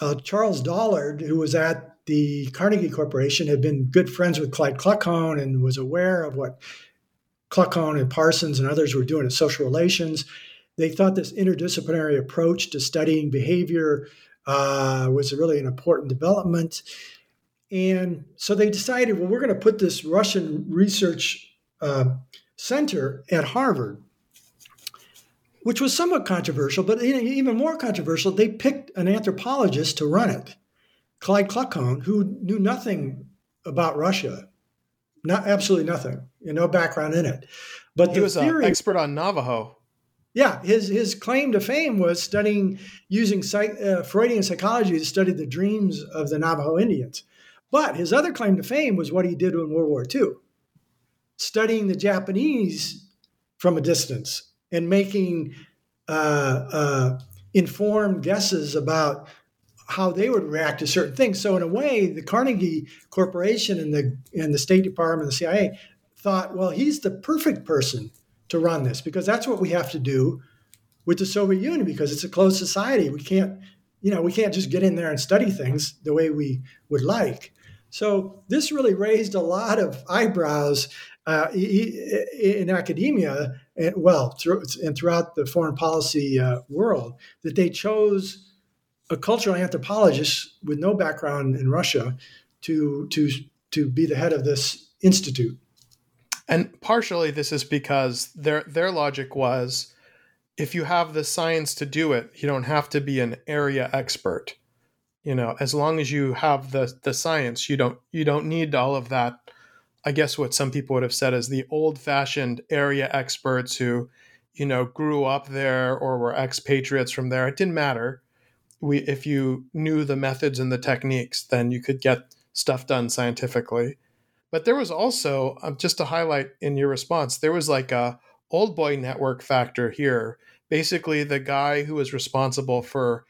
uh, Charles Dollard, who was at the Carnegie Corporation, had been good friends with Clyde Kluckhohn and was aware of what Kluckhohn and Parsons and others were doing in social relations. They thought this interdisciplinary approach to studying behavior uh, was really an important development. And so they decided, well, we're going to put this Russian research uh, center at Harvard which was somewhat controversial, but even more controversial, they picked an anthropologist to run it, Clyde Kluckhohn, who knew nothing about Russia, not absolutely nothing, you know, no background in it. But he was theory, an expert on Navajo. Yeah, his his claim to fame was studying using psych, uh, Freudian psychology to study the dreams of the Navajo Indians. But his other claim to fame was what he did in World War II, studying the Japanese from a distance and making uh, uh, informed guesses about how they would react to certain things. So in a way, the Carnegie Corporation and the and the State Department, the CIA, thought, well, he's the perfect person to run this because that's what we have to do with the Soviet Union because it's a closed society. We can't, you know, we can't just get in there and study things the way we would like. So this really raised a lot of eyebrows uh, in academia, and well, through, and throughout the foreign policy uh, world, that they chose a cultural anthropologist with no background in Russia to to to be the head of this institute. And partially, this is because their their logic was, if you have the science to do it, you don't have to be an area expert. You know, as long as you have the the science, you don't you don't need all of that I guess what some people would have said is the old fashioned area experts who, you know, grew up there or were expatriates from there. It didn't matter. We, if you knew the methods and the techniques, then you could get stuff done scientifically. But there was also, um, just to highlight in your response, there was like a old boy network factor here. Basically, the guy who was responsible for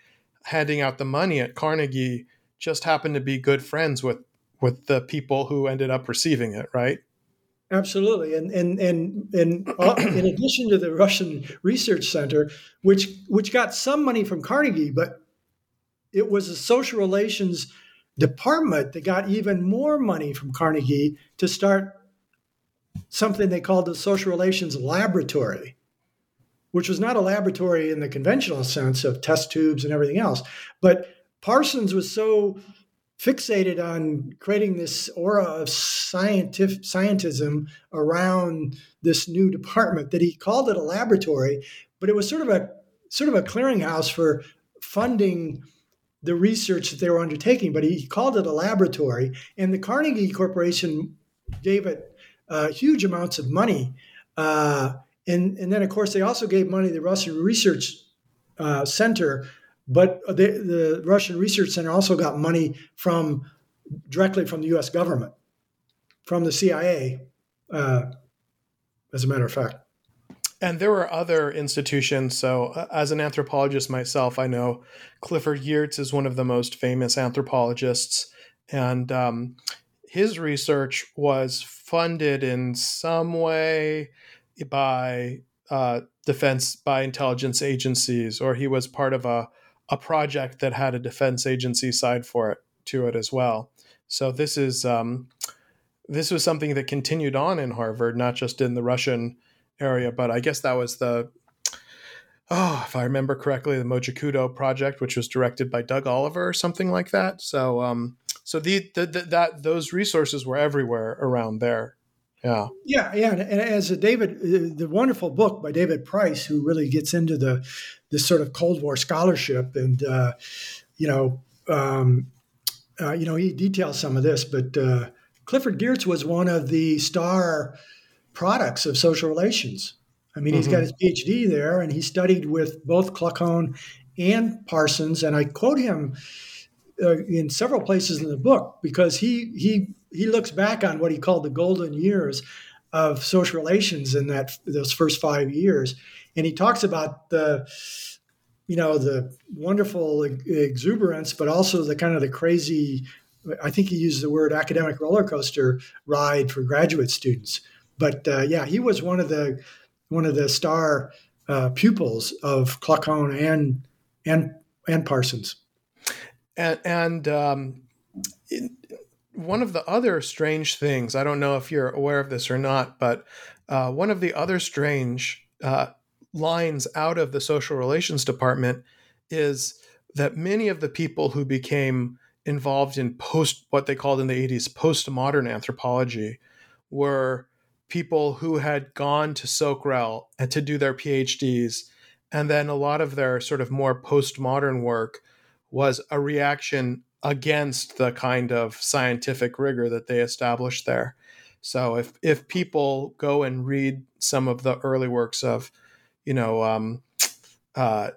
handing out the money at Carnegie just happened to be good friends with with the people who ended up receiving it, right? Absolutely, and and and and uh, [CLEARS THROAT] in addition to the Russian Research Center, which which got some money from Carnegie, but it was a social relations department that got even more money from Carnegie to start something they called the social relations laboratory, which was not a laboratory in the conventional sense of test tubes and everything else, but Parsons was so fixated on creating this aura of scientific scientism around this new department that he called it a laboratory, but it was sort of a sort of a clearinghouse for funding the research that they were undertaking. But he called it a laboratory, and the Carnegie Corporation gave it uh, huge amounts of money. Uh, and, and then, of course, they also gave money to the Russian Research uh, Center but the, the Russian Research Center also got money from directly from the U.S. government, from the CIA, uh, as a matter of fact. And there were other institutions. So, uh, as an anthropologist myself, I know Clifford Geertz is one of the most famous anthropologists, and um, his research was funded in some way by uh, defense by intelligence agencies, or he was part of a a project that had a defense agency side for it to it as well. So this is um, this was something that continued on in Harvard, not just in the Russian area, but I guess that was the oh, if I remember correctly, the Modjokuto project, which was directed by Doug Oliver or something like that. So um, so the, the, the that those resources were everywhere around there. Yeah. Yeah, yeah, and as a David, uh, the wonderful book by David Price, who really gets into the this sort of Cold War scholarship, and uh, you know, um, uh, you know, he details some of this, but uh, Clifford Geertz was one of the star products of social relations. I mean, mm-hmm. he's got his PhD there, and he studied with both Kluckhohn and Parsons, and I quote him uh, in several places in the book because he he he looks back on what he called the golden years of social relations in that those first five years, and he talks about the you know the wonderful exuberance but also the kind of the crazy i think he used the word academic roller coaster ride for graduate students. But uh, yeah he was one of the one of the star uh, pupils of Kluckhohn and and and Parsons. And, and um, one of the other strange things I don't know if you're aware of this or not but uh, one of the other strange uh, lines out of the social relations department is that many of the people who became involved in post what they called in the 80s postmodern anthropology were people who had gone to SocRel and to do their PhDs and then a lot of their sort of more postmodern work was a reaction against the kind of scientific rigor that they established there. So if if people go and read some of the early works of you know, um, uh,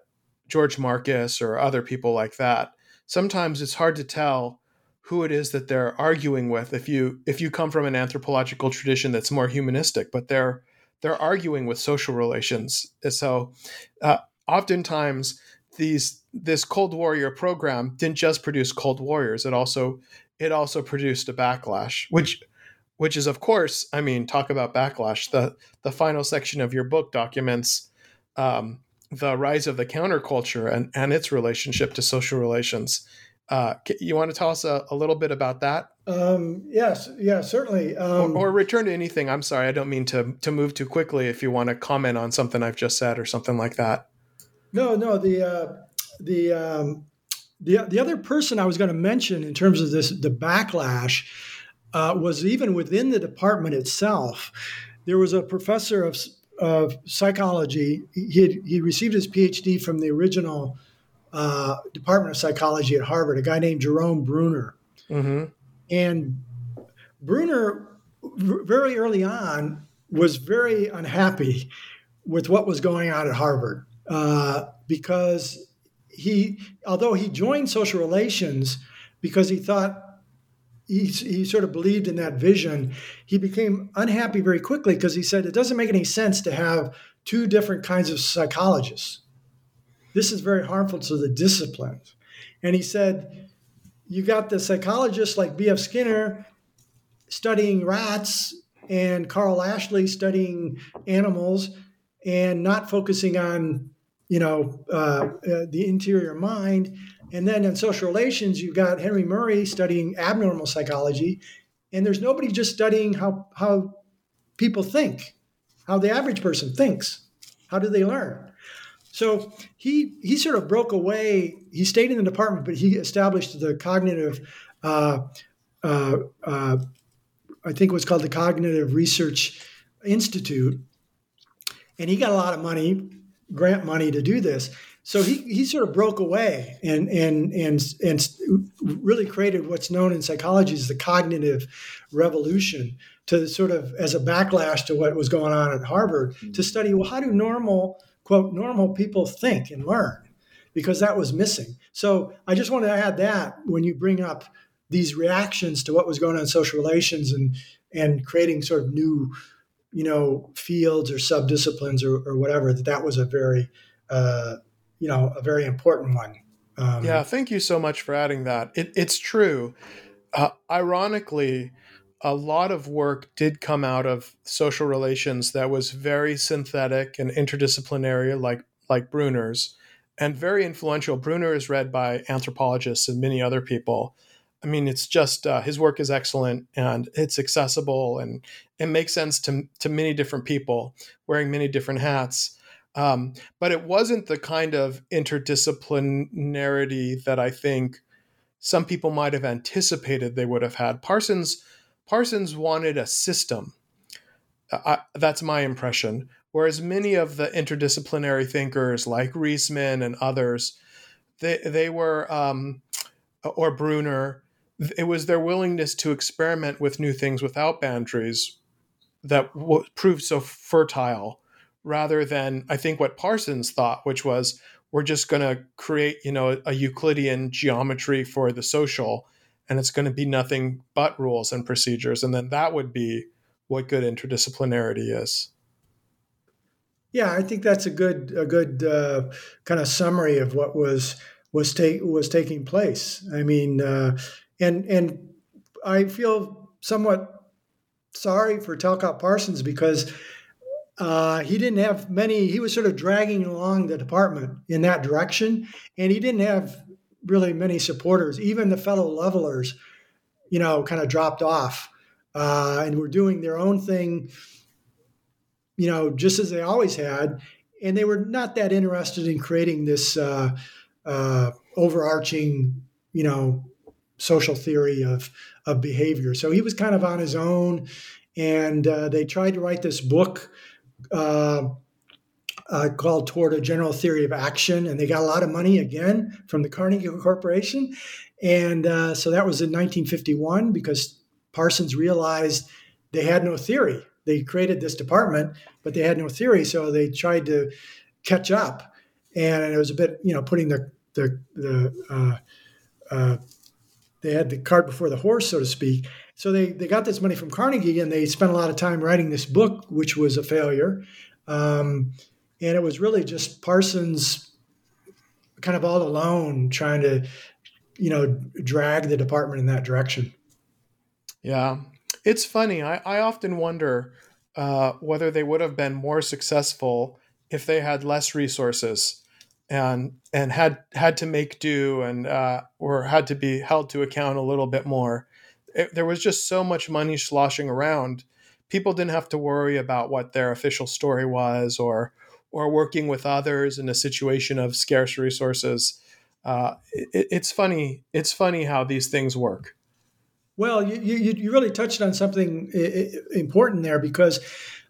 George Marcus or other people like that. Sometimes it's hard to tell who it is that they're arguing with if you if you come from an anthropological tradition that's more humanistic, but they're they're arguing with social relations. So, uh, oftentimes these this Cold Warrior program didn't just produce Cold Warriors; it also it also produced a backlash, which which is of course, I mean, talk about backlash. The the final section of your book documents um, the rise of the counterculture and, and its relationship to social relations. Uh, you want to tell us a, a little bit about that? Um, yes, yeah, certainly. Um, or, or, return to anything. I'm sorry, I don't mean to to move too quickly. If you want to comment on something I've just said or something like that. No, no. The uh, the um, the the other person I was going to mention in terms of this the backlash uh, was even within the department itself. There was a professor of of psychology. He had, he received his PhD from the original uh, Department of Psychology at Harvard, a guy named Jerome Bruner. Mm-hmm. And Bruner, very early on, was very unhappy with what was going on at Harvard uh, because he, although he joined social relations because he thought he, he sort of believed in that vision. He became unhappy very quickly because he said it doesn't make any sense to have two different kinds of psychologists. This is very harmful to the disciplines. And he said, you got the psychologists like B.F. Skinner studying rats and Karl Lashley studying animals and not focusing on, you know, uh, uh, the interior mind. And then in social relations, you've got Henry Murray studying abnormal psychology, and there's nobody just studying how, how people think, how the average person thinks. How do they learn? So he he sort of broke away. He stayed in the department, but he established the cognitive, uh, uh, uh, I think was called the Cognitive Research Institute, and he got a lot of money, grant money to do this. So he, he sort of broke away and, and, and, and really created what's known in psychology as the cognitive revolution to sort of as a backlash to what was going on at Harvard mm-hmm. to study, well, how do normal, quote, normal people think and learn? Because that was missing. So I just want to add that when you bring up these reactions to what was going on in social relations and, and creating sort of new, you know, fields or subdisciplines or, or whatever, that that was a very, uh, you know a very important one. Um, yeah, thank you so much for adding that. It, it's true. Uh, ironically, a lot of work did come out of social relations that was very synthetic and interdisciplinary, like like Bruner's, and very influential. Bruner is read by anthropologists and many other people. I mean, it's just uh, his work is excellent and it's accessible and it makes sense to to many different people wearing many different hats. Um, but it wasn't the kind of interdisciplinarity that I think some people might have anticipated they would have had. Parsons Parsons wanted a system. I, that's my impression. Whereas many of the interdisciplinary thinkers, like Riesman and others, they they were um, or Bruner. It was their willingness to experiment with new things without boundaries that w- proved so fertile rather than I think what Parsons thought, which was we're just going to create, you know, a Euclidean geometry for the social and it's going to be nothing but rules and procedures and then that would be what good interdisciplinarity is. Yeah, I think that's a good a good uh, kind of summary of what was was take was taking place. I mean, uh, and and I feel somewhat sorry for Talcott Parsons because uh, he didn't have many. He was sort of dragging along the department in that direction, and he didn't have really many supporters. Even the fellow levelers, you know, kind of dropped off uh, and were doing their own thing, you know, just as they always had. And they were not that interested in creating this uh, uh overarching, you know, social theory of of behavior. So he was kind of on his own, and uh, they tried to write this book uh, called Toward a General Theory of Action, and they got a lot of money again from the Carnegie Corporation. And uh, so that was in 1951 because Parsons realized they had no theory. They created this department, but they had no theory, so they tried to catch up. And it was a bit, you know, putting the the the uh, uh, they had the cart before the horse, so to speak. So they, they got this money from Carnegie and they spent a lot of time writing this book, which was a failure. Um, and it was really just Parsons kind of all alone trying to, you know, drag the department in that direction. Yeah. It's funny. I, I often wonder uh, whether they would have been more successful if they had less resources and and had had to make do and uh, or had to be held to account a little bit more it, there was just so much money sloshing around. People didn't have to worry about what their official story was or or working with others in a situation of scarce resources. Uh, it, it's funny. It's funny how these things work. Well, you, you, you really touched on something important there because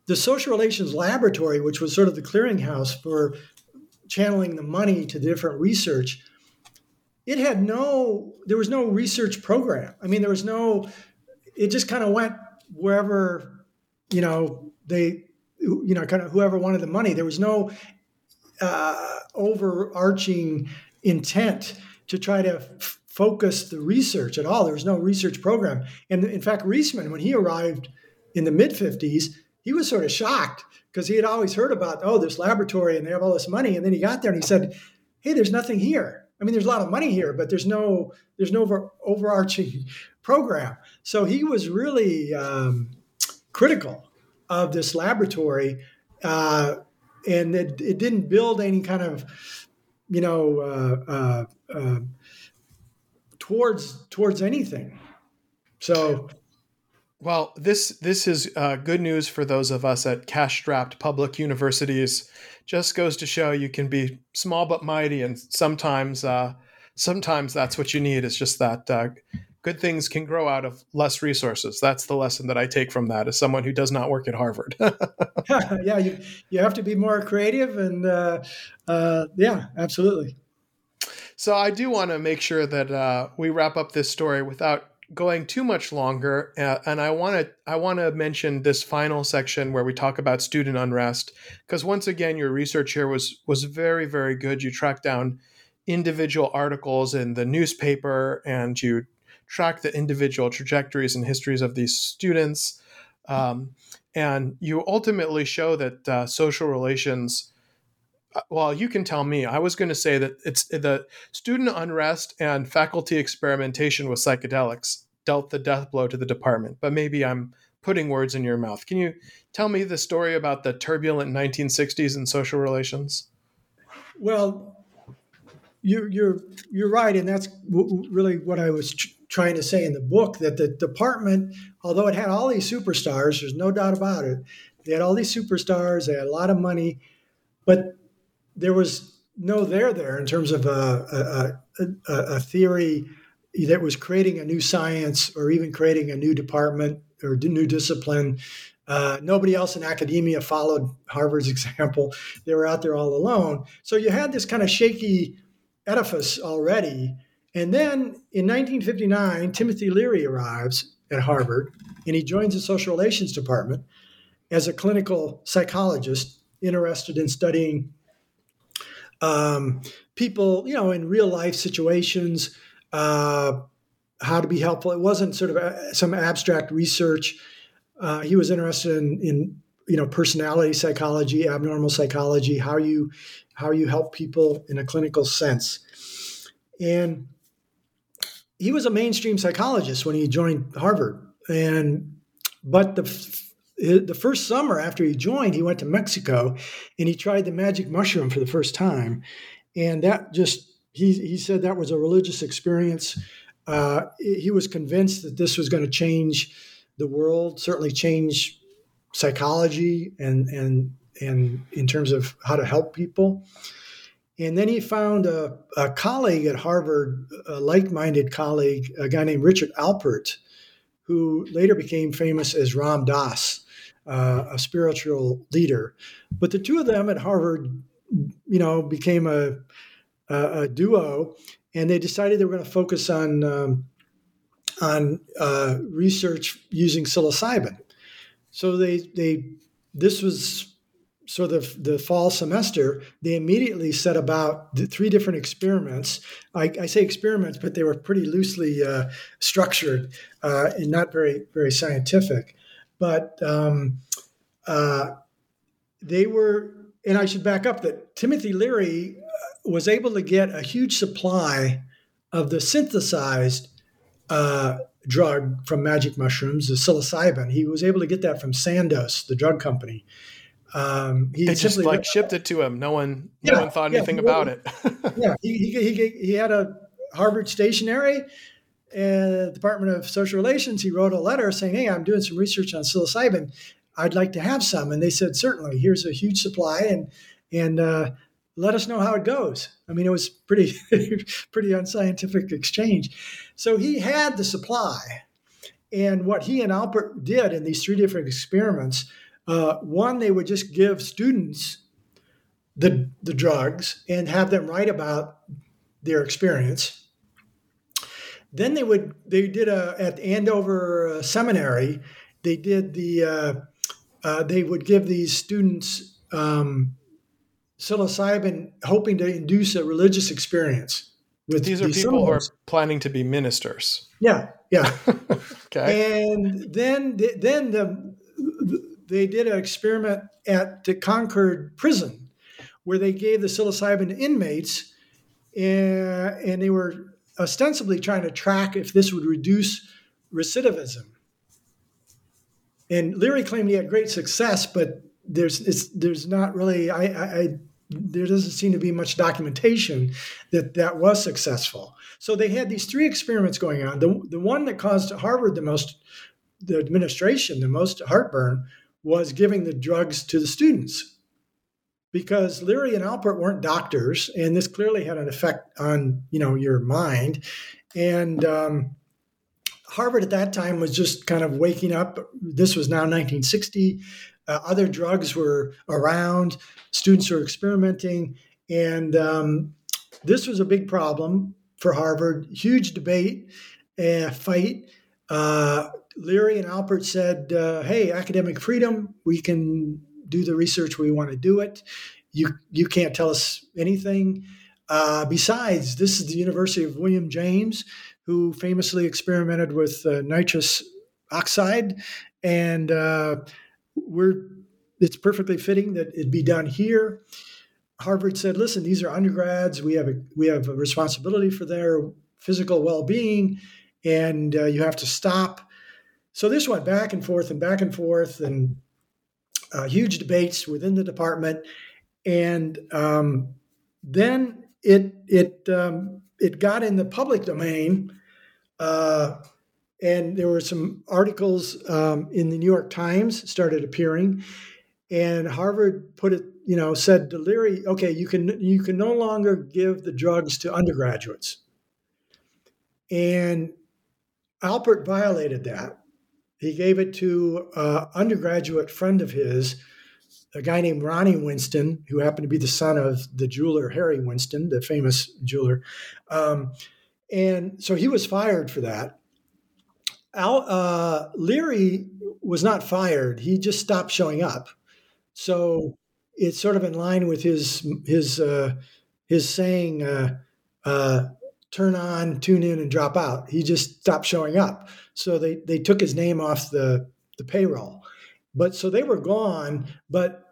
the social relations laboratory, which was sort of the clearinghouse for channeling the money to different research, it had no there was no research program. I mean there was no it just kind of went wherever you know they you know kind of whoever wanted the money. There was no uh, overarching intent to try to f- focus the research at all. There was no research program. And in fact Riesman when he arrived in the mid 50s he was sort of shocked because he had always heard about oh this laboratory and they have all this money. And then he got there and he said hey there's nothing here I mean, there's a lot of money here, but there's no there's no over, overarching [LAUGHS] program. So he was really um, critical of this laboratory, uh, and it, it, didn't build any kind of you know uh, uh, uh towards towards anything. So well, this this is uh, good news for those of us at cash-strapped public universities. Just goes to show you can be small but mighty, and sometimes uh, sometimes that's what you need. It's just that uh, good things can grow out of less resources. That's the lesson that I take from that as someone who does not work at Harvard. [LAUGHS] [LAUGHS] yeah, you you have to be more creative, and uh, uh, yeah, absolutely. So I do want to make sure that uh, we wrap up this story without going too much longer, uh, and I want to I want to mention this final section where we talk about student unrest because once again, your research here was was very very good. You tracked down individual articles in the newspaper, and you tracked the individual trajectories and histories of these students, um, and you ultimately show that uh, social relations Uh, well, you can tell me. I was going to say that it's the student unrest and faculty experimentation with psychedelics dealt the death blow to the department, but maybe I'm putting words in your mouth. Can you tell me the story about the turbulent 1960s in social relations? Well, you're you're you're right, and that's w- really what I was tr- trying to say in the book. That the department, although it had all these superstars, there's no doubt about it. They had all these superstars. They had a lot of money, but there was no there there in terms of a, a, a, a, theory that was creating a new science or even creating a new department or new discipline. Uh, nobody else in academia followed Harvard's [LAUGHS] example. They were out there all alone. So you had this kind of shaky edifice already. And then in 1959, Timothy Leary arrives at Harvard and he joins the social relations department as a clinical psychologist interested in studying um, people, you know, in real life situations, uh, how to be helpful. It wasn't sort of a, some abstract research. Uh, he was interested in, in, you know, personality psychology, abnormal psychology, how you how you help people in a clinical sense, and he was a mainstream psychologist when he joined Harvard. And but the the first summer after he joined, he went to Mexico and he tried the magic mushroom for the first time. And that just, he, he said that was a religious experience. Uh, he was convinced that this was going to change the world, certainly change psychology and, and, and in terms of how to help people. And then he found a, a colleague at Harvard, a like minded colleague, a guy named Richard Alpert, who later became famous as Ram Dass uh, a spiritual leader. But the two of them at Harvard, you know, became a, a, a duo, and they decided they were going to focus on um, on uh, research using psilocybin. So they they this was so the the fall semester, they immediately set about the three different experiments. I, I say experiments, but they were pretty loosely uh, structured uh, and not very very scientific. But um, uh, they were, and I should back up that Timothy Leary uh, was able to get a huge supply of the synthesized uh, drug from magic mushrooms, the psilocybin. He was able to get that from Sandoz, the drug company. Um, he they just like shipped it to him. No one, yeah, no one thought yeah, anything about it. [LAUGHS] yeah, he, he, he, he, had a Harvard stationery and Department of Social Relations. He wrote a letter saying, "Hey, I'm doing some research on psilocybin. I'd like to have some." And they said, "Certainly. Here's a huge supply, and and uh, let us know how it goes." I mean, it was pretty [LAUGHS] pretty unscientific exchange. So he had the supply, and what he and Alpert did in these three different experiments uh, one, they would just give students the, the drugs and have them write about their experience. Then they would they did a at Andover uh, Seminary they did the uh, uh, they would give these students um, psilocybin, hoping to induce a religious experience. With these are people who are planning to be ministers. Yeah, yeah. [LAUGHS] [LAUGHS] okay. And then then the they did an experiment at the Concord prison where they gave the psilocybin to inmates and, and they were ostensibly trying to track if this would reduce recidivism. And Leary claimed he had great success, but there's there's not really I, I, there doesn't seem to be much documentation that that was successful. So they had these three experiments going on. The the one that caused Harvard the most the administration the most heartburn was giving the drugs to the students because Leary and Alpert weren't doctors, and this clearly had an effect on you know your mind. And um, Harvard at that time was just kind of waking up. This was now 1960. Uh, other drugs were around. Students were experimenting, and um, this was a big problem for Harvard. Huge debate, uh, fight. Uh, Leary and Alpert said, uh, "Hey, academic freedom. We can do the research we want to do it. You you can't tell us anything. Uh, besides, this is the University of William James, who famously experimented with uh, nitrous oxide, and uh, we're it's perfectly fitting that it be done here." Harvard said, "Listen, these are undergrads. We have a we have a responsibility for their physical well being, and uh, you have to stop." So this went back and forth and back and forth, and uh, huge debates within the department. And um, then it it um, it got in the public domain, uh, and there were some articles um, in the New York Times started appearing, and Harvard put it, you know, said Leary, okay, you can you can no longer give the drugs to undergraduates, and Alpert violated that he gave it to an undergraduate friend of his, a guy named Ronnie Winston, who happened to be the son of the jeweler Harry Winston, the famous jeweler. Um, and so he was fired for that. Al, uh, Leary was not fired; he just stopped showing up. So it's sort of in line with his his uh, his saying, uh, uh "Turn on, tune in, and drop out." He just stopped showing up. So they, they took his name off the, the payroll. But so they were gone. But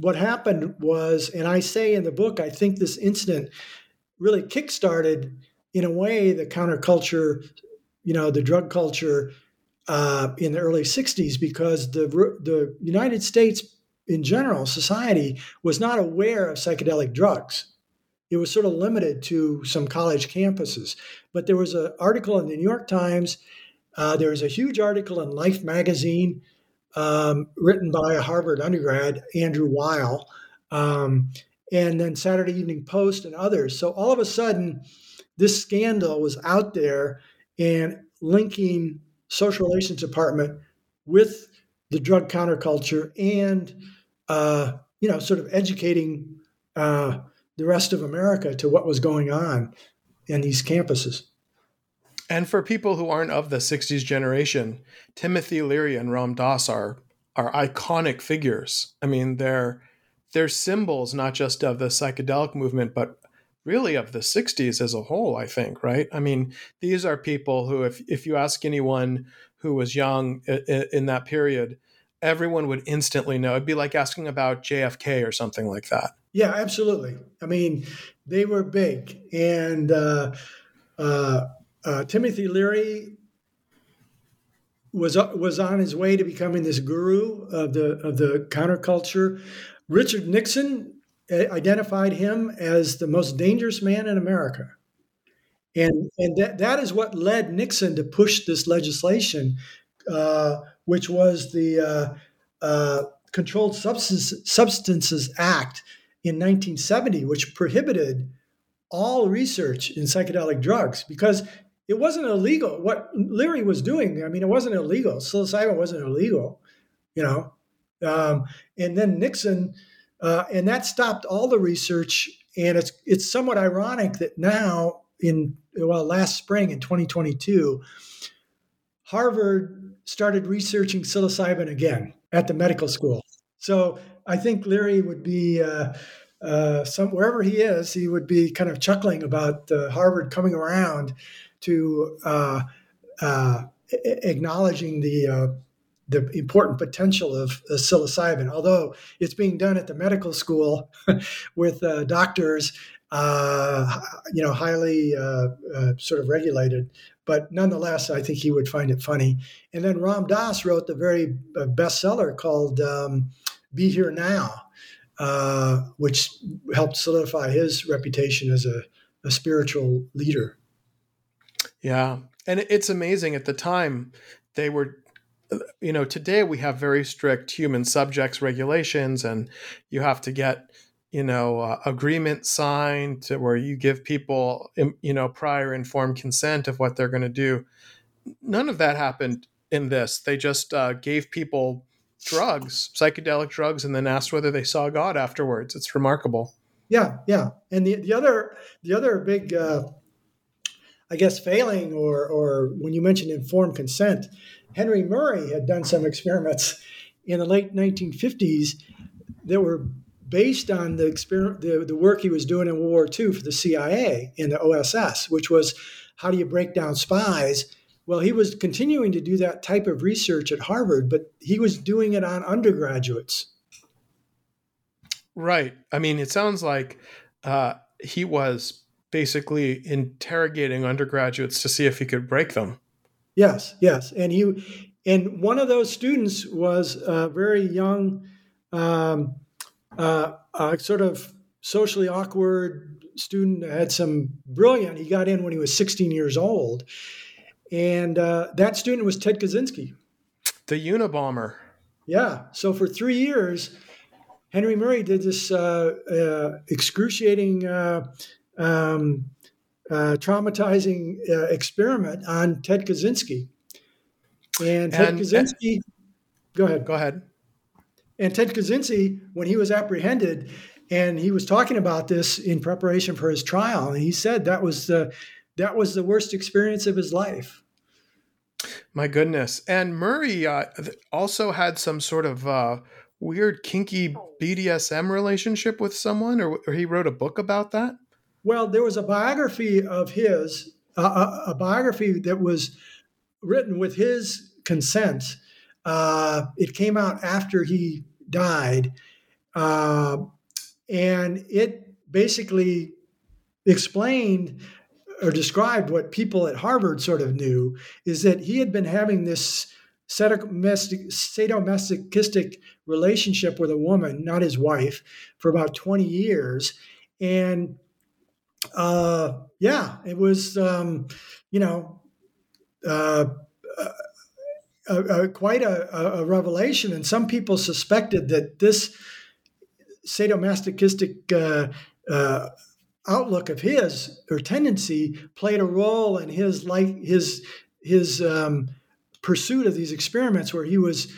what happened was, and I say in the book, I think this incident really kickstarted, in a way, the counterculture, you know, the drug culture uh, in the early 60s because the, the United States in general, society was not aware of psychedelic drugs. It was sort of limited to some college campuses. But there was an article in the New York Times uh, there was a huge article in Life magazine um, written by a Harvard undergrad, Andrew Weil, um, and then Saturday Evening Post and others. So all of a sudden, this scandal was out there and linking social relations department with the drug counterculture and uh, you know sort of educating uh, the rest of America to what was going on in these campuses. And for people who aren't of the 60s generation, Timothy Leary and Ram Dass are are iconic figures. I mean, they're they're symbols not just of the psychedelic movement, but really of the 60s as a whole, I think, right? I mean, these are people who, if, if you ask anyone who was young in, in that period, everyone would instantly know. It'd be like asking about JFK or something like that. Yeah, absolutely. I mean, they were big. And uh, uh, uh, Timothy Leary was was on his way to becoming this guru of the of the counterculture. Richard Nixon uh, identified him as the most dangerous man in America. And, and that, that is what led Nixon to push this legislation, uh, which was the uh, uh, Controlled Substance, Substances Act in 1970, which prohibited all research in psychedelic drugs because it wasn't illegal. What Leary was doing, I mean, it wasn't illegal. Psilocybin wasn't illegal, you know. Um, and then Nixon uh, and that stopped all the research. And it's it's somewhat ironic that now in well last spring in 2022, Harvard started researching psilocybin again at the medical school. So I think Leary would be. Uh, uh, some wherever he is, he would be kind of chuckling about uh, Harvard coming around to uh, uh, acknowledging the uh, the important potential of uh, psilocybin, although it's being done at the medical school [LAUGHS] with uh, doctors, uh, you know, highly uh, uh, sort of regulated. But nonetheless, I think he would find it funny. And then Ram Dass wrote the very uh, bestseller called um, "Be Here Now," which helped solidify his reputation as a, a spiritual leader. Yeah, and it's amazing at the time they were you know, today we have very strict human subjects regulations, and you have to get, you know, uh, agreement signed where you give people, you know, prior informed consent of what they're going to do. None of that happened in this. They just uh, gave people drugs, psychedelic drugs, and then asked whether they saw God afterwards. It's remarkable. Yeah, yeah. And the the other the other big, uh, I guess, failing or or when you mentioned informed consent Henry Murray had done some experiments in the late 1950s that were based on the, exper- the, the work he was doing in World War II for the CIA in the OSS, which was how do you break down spies? Well, he was continuing to do that type of research at Harvard, but he was doing it on undergraduates. Right. I mean, it sounds like uh, he was basically interrogating undergraduates to see if he could break them. Yes, yes, and he and one of those students was a very young, um, uh, uh, sort of socially awkward student. Had some brilliant. He got in when he was 16 years old, and uh, that student was Ted Kaczynski, the Unabomber. Yeah. So for three years, Henry Murray did this uh, uh, excruciating. Uh, um, uh, traumatizing uh, experiment on Ted Kaczynski. And Ted and, Kaczynski, and, go ahead. Go ahead. And Ted Kaczynski, when he was apprehended, and he was talking about this in preparation for his trial, and he said that was the that was the worst experience of his life. My goodness! And Murray uh, also had some sort of uh, weird, kinky BDSM relationship with someone, or, or he wrote a book about that. Well, there was a biography of his, uh, a, biography that was written with his consent. Uh, it came out after he died, uh, and it basically explained or described what people at Harvard sort of knew is that he had been having this sadomasochistic relationship with a woman, not his wife, for about 20 years. And uh, yeah, it was, um, you know, uh, uh, quite a, a, revelation. And some people suspected that this sadomasochistic uh, uh, outlook of his or tendency played a role in his like his his um, pursuit of these experiments, where he was,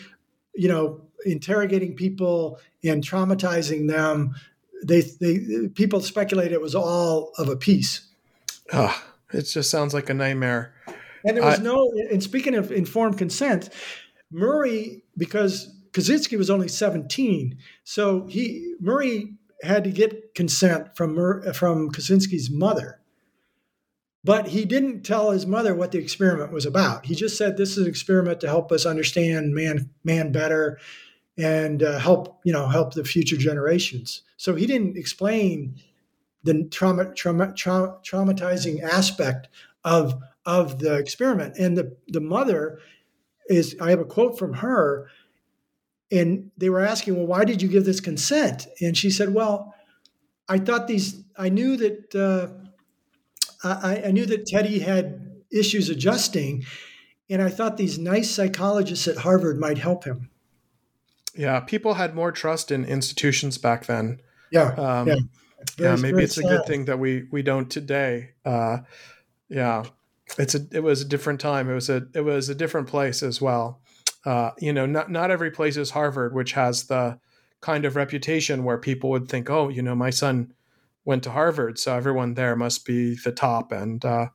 you know, interrogating people and traumatizing them they they people speculate it was all of a piece. Oh, it just sounds like a nightmare. And there was no. And speaking of informed consent, Murray, because Kaczynski was only 17. So he Murray had to get consent from from Kaczynski's mother. But he didn't tell his mother what the experiment was about. He just said, "This is an experiment to help us understand man man better, and uh, help you know help the future generations." So he didn't explain the trauma, trauma, tra- traumatizing aspect of of the experiment. And the the mother is I have a quote from her, and they were asking, "Well, why did you give this consent?" And she said, "Well, I thought these. I knew that." Uh, I, I knew that Teddy had issues adjusting, and I thought these nice psychologists at Harvard might help him. Yeah, people had more trust in institutions back then. Yeah, um, yeah. Yeah, maybe it's sad. a good thing that we we don't today. Uh, yeah, it's a it was a different time. It was a it was a different place as well. Uh, you know, not not every place is Harvard, which has the kind of reputation where people would think, oh, you know, my son went to Harvard, so everyone there must be the top and uh,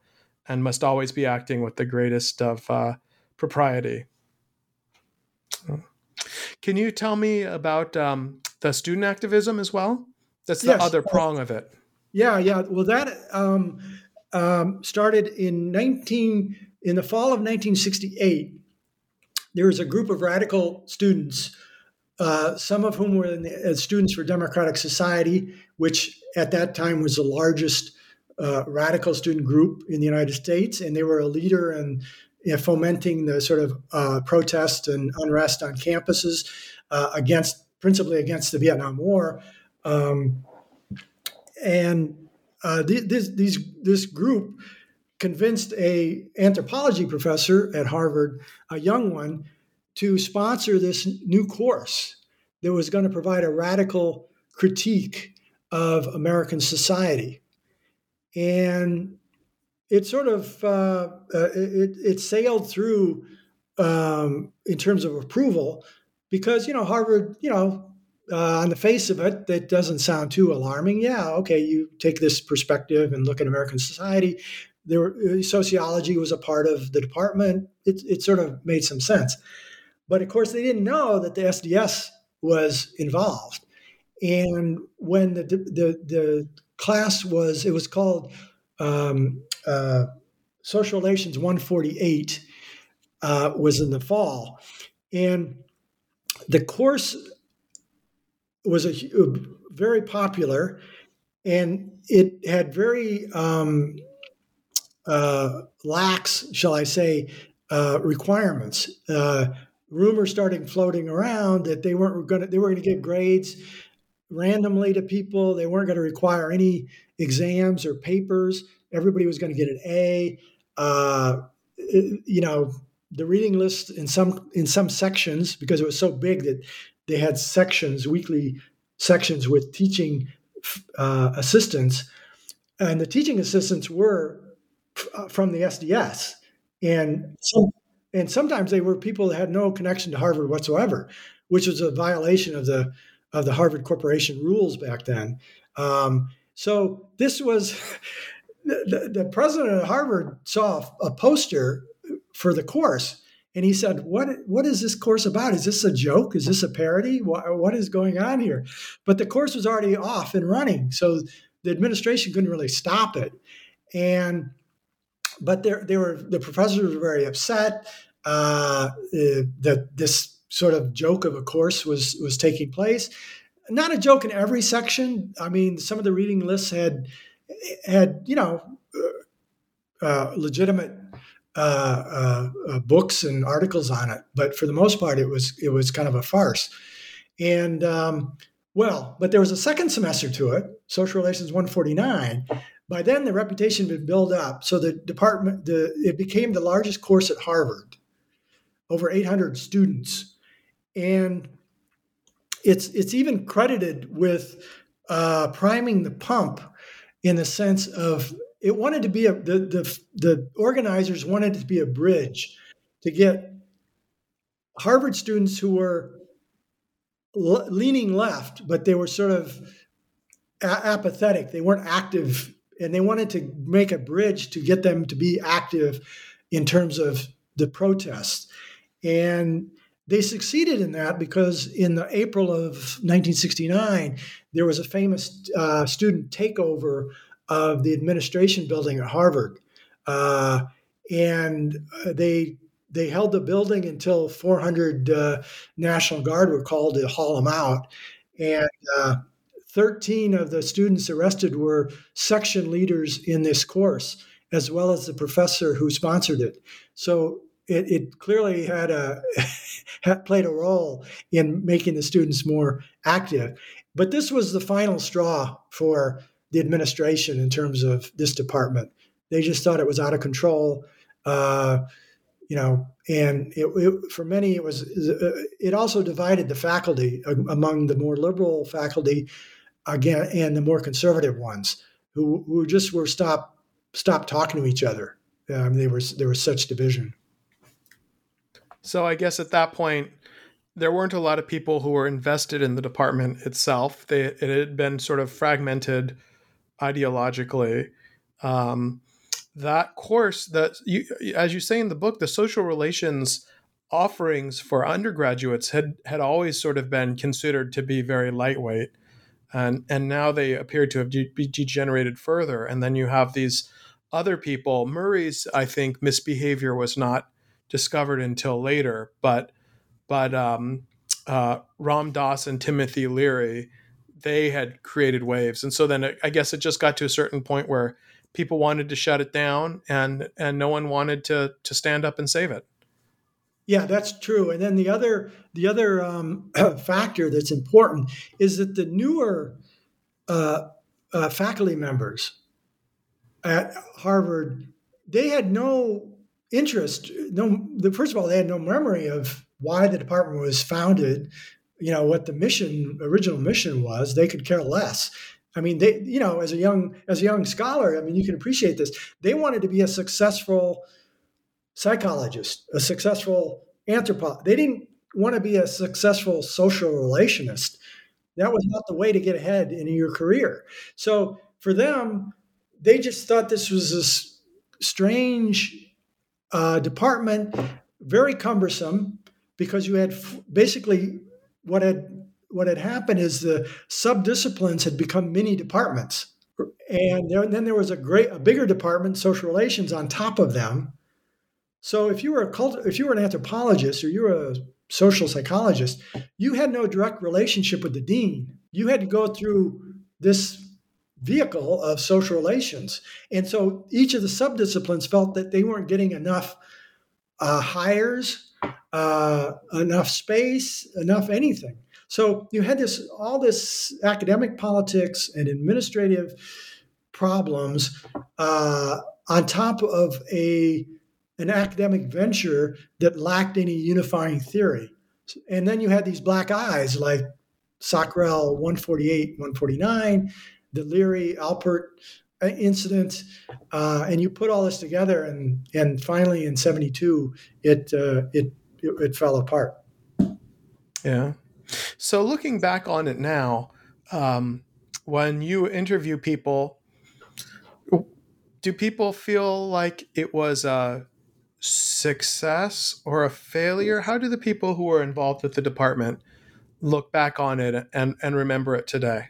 and must always be acting with the greatest of uh, propriety. Can you tell me about um, the student activism as well? That's the yes. other prong of it. Yeah, yeah. Well, that um, um, started in nineteen in the fall of 1968. There was a group of radical students, uh, some of whom were the, students for Democratic Society, which at that time was the largest uh, radical student group in the United States, and they were a leader in you know, fomenting the sort of uh, protest and unrest on campuses uh, against, principally against the Vietnam War. Um, and uh, this, this group convinced a anthropology professor at Harvard, a young one, to sponsor this new course that was going to provide a radical critique of American society. And it sort of uh, uh, it, it, sailed through um, in terms of approval because you know Harvard, you know, uh, on the face of it, that doesn't sound too alarming. Yeah, okay, you take this perspective and look at American society. There, uh, sociology was a part of the department. It, it sort of made some sense, but of course, they didn't know that the SDS was involved. And when the the the class was, it was called um, uh, Social Relations 148, uh, was in the fall, and the course was a, a very popular, and it had very um, uh, lax, shall I say, uh, requirements. Uh, rumors starting floating around that they weren't going to they were going to give grades randomly to people. They weren't going to require any exams or papers. Everybody was going to get an A. Uh, you know, the reading list in some in some sections because it was so big that they had sections, weekly sections with teaching uh, assistants, and the teaching assistants were uh, from the SDS, and and sometimes they were people that had no connection to Harvard whatsoever, which was a violation of the of the Harvard Corporation rules back then. Um, so this was [LAUGHS] the, the, president of Harvard saw a poster for the course, and he said, "What what is this course about? Is this a joke? Is this a parody? what, what is going on here?" But the course was already off and running, so the administration couldn't really stop it, and but there, they were the professors were very upset uh, that this sort of joke of a course was was taking place. Not a joke in every section. I mean, some of the reading lists had had you know uh, uh legitimate uh, uh, uh, books and articles on it, but for the most part, it was it was kind of a farce. And um, well, but there was a second semester to it, Social Relations 149. By then, the reputation had been built up, so the department the it became the largest course at Harvard, over 800 students and it's it's even credited with uh, priming the pump in the sense of it wanted to be a the, the the organizers wanted to be a bridge to get Harvard students who were leaning left, but they were sort of a- apathetic. They weren't active, and they wanted to make a bridge to get them to be active in terms of the protests. And they succeeded in that because in the April of 1969, there was a famous uh, student takeover of the administration building at Harvard, uh, and uh, they they held the building until 400 uh, National Guard were called to haul them out, and uh, 13 of the students arrested were section leaders in this course, as well as the professor who sponsored it. So it, it clearly had a [LAUGHS] played a role in making the students more active. But this was the final straw for the administration in terms of this department. They just thought it was out of control. Uh, you know, and it, it, for many it was. It also divided the faculty among the more liberal faculty, again, and the more conservative ones who who just were stopped stopped talking to each other. Um, they were there was such division. So I guess at that point, there weren't a lot of people who were invested in the department itself. They, it had been sort of fragmented ideologically. Um, that course, that you, as you say in the book, the social relations offerings for undergraduates had had always sort of been considered to be very lightweight, and and now they appear to have de- degenerated further. And then you have these other people. Murray's, I think, misbehavior was not discovered until later, but but um, uh, Ram Dass and Timothy Leary, they had created waves, and so then it, I guess it just got to a certain point where people wanted to shut it down, and and no one wanted to to stand up and save it. Yeah, that's true. And then the other the other um, [CLEARS THROAT] factor that's important is that the newer uh, uh, faculty members at Harvard they had no interest. No, the, first of all, they had no memory of why the department was founded. You know what the mission, original mission was. They could care less. I mean, they, you know, as a young as a young scholar, I mean, you can appreciate this. They wanted to be a successful psychologist, a successful anthropologist. They didn't want to be a successful social relationist. That was not the way to get ahead in your career. So for them, they just thought this was this strange uh, department, very cumbersome because you had f- basically what had what had happened is the subdisciplines had become mini departments, and there, then there was a great a bigger department, social relations, on top of them. So if you were a cult, if you were an anthropologist or you were a social psychologist, you had no direct relationship with the dean. You had to go through this vehicle of social relations. And so each of the subdisciplines felt that they weren't getting enough uh, hires, uh, enough space, enough anything. So you had this all this academic politics and administrative problems uh, on top of a an academic venture that lacked any unifying theory. And then you had these black eyes like SocRel 148, 149, the Leary Alpert uh, incident, uh, and you put all this together, and and finally in '72, it, uh, it it it fell apart. Yeah. So looking back on it now, um, when you interview people, do people feel like it was a success or a failure? How do the people who were involved with the department look back on it and, and remember it today?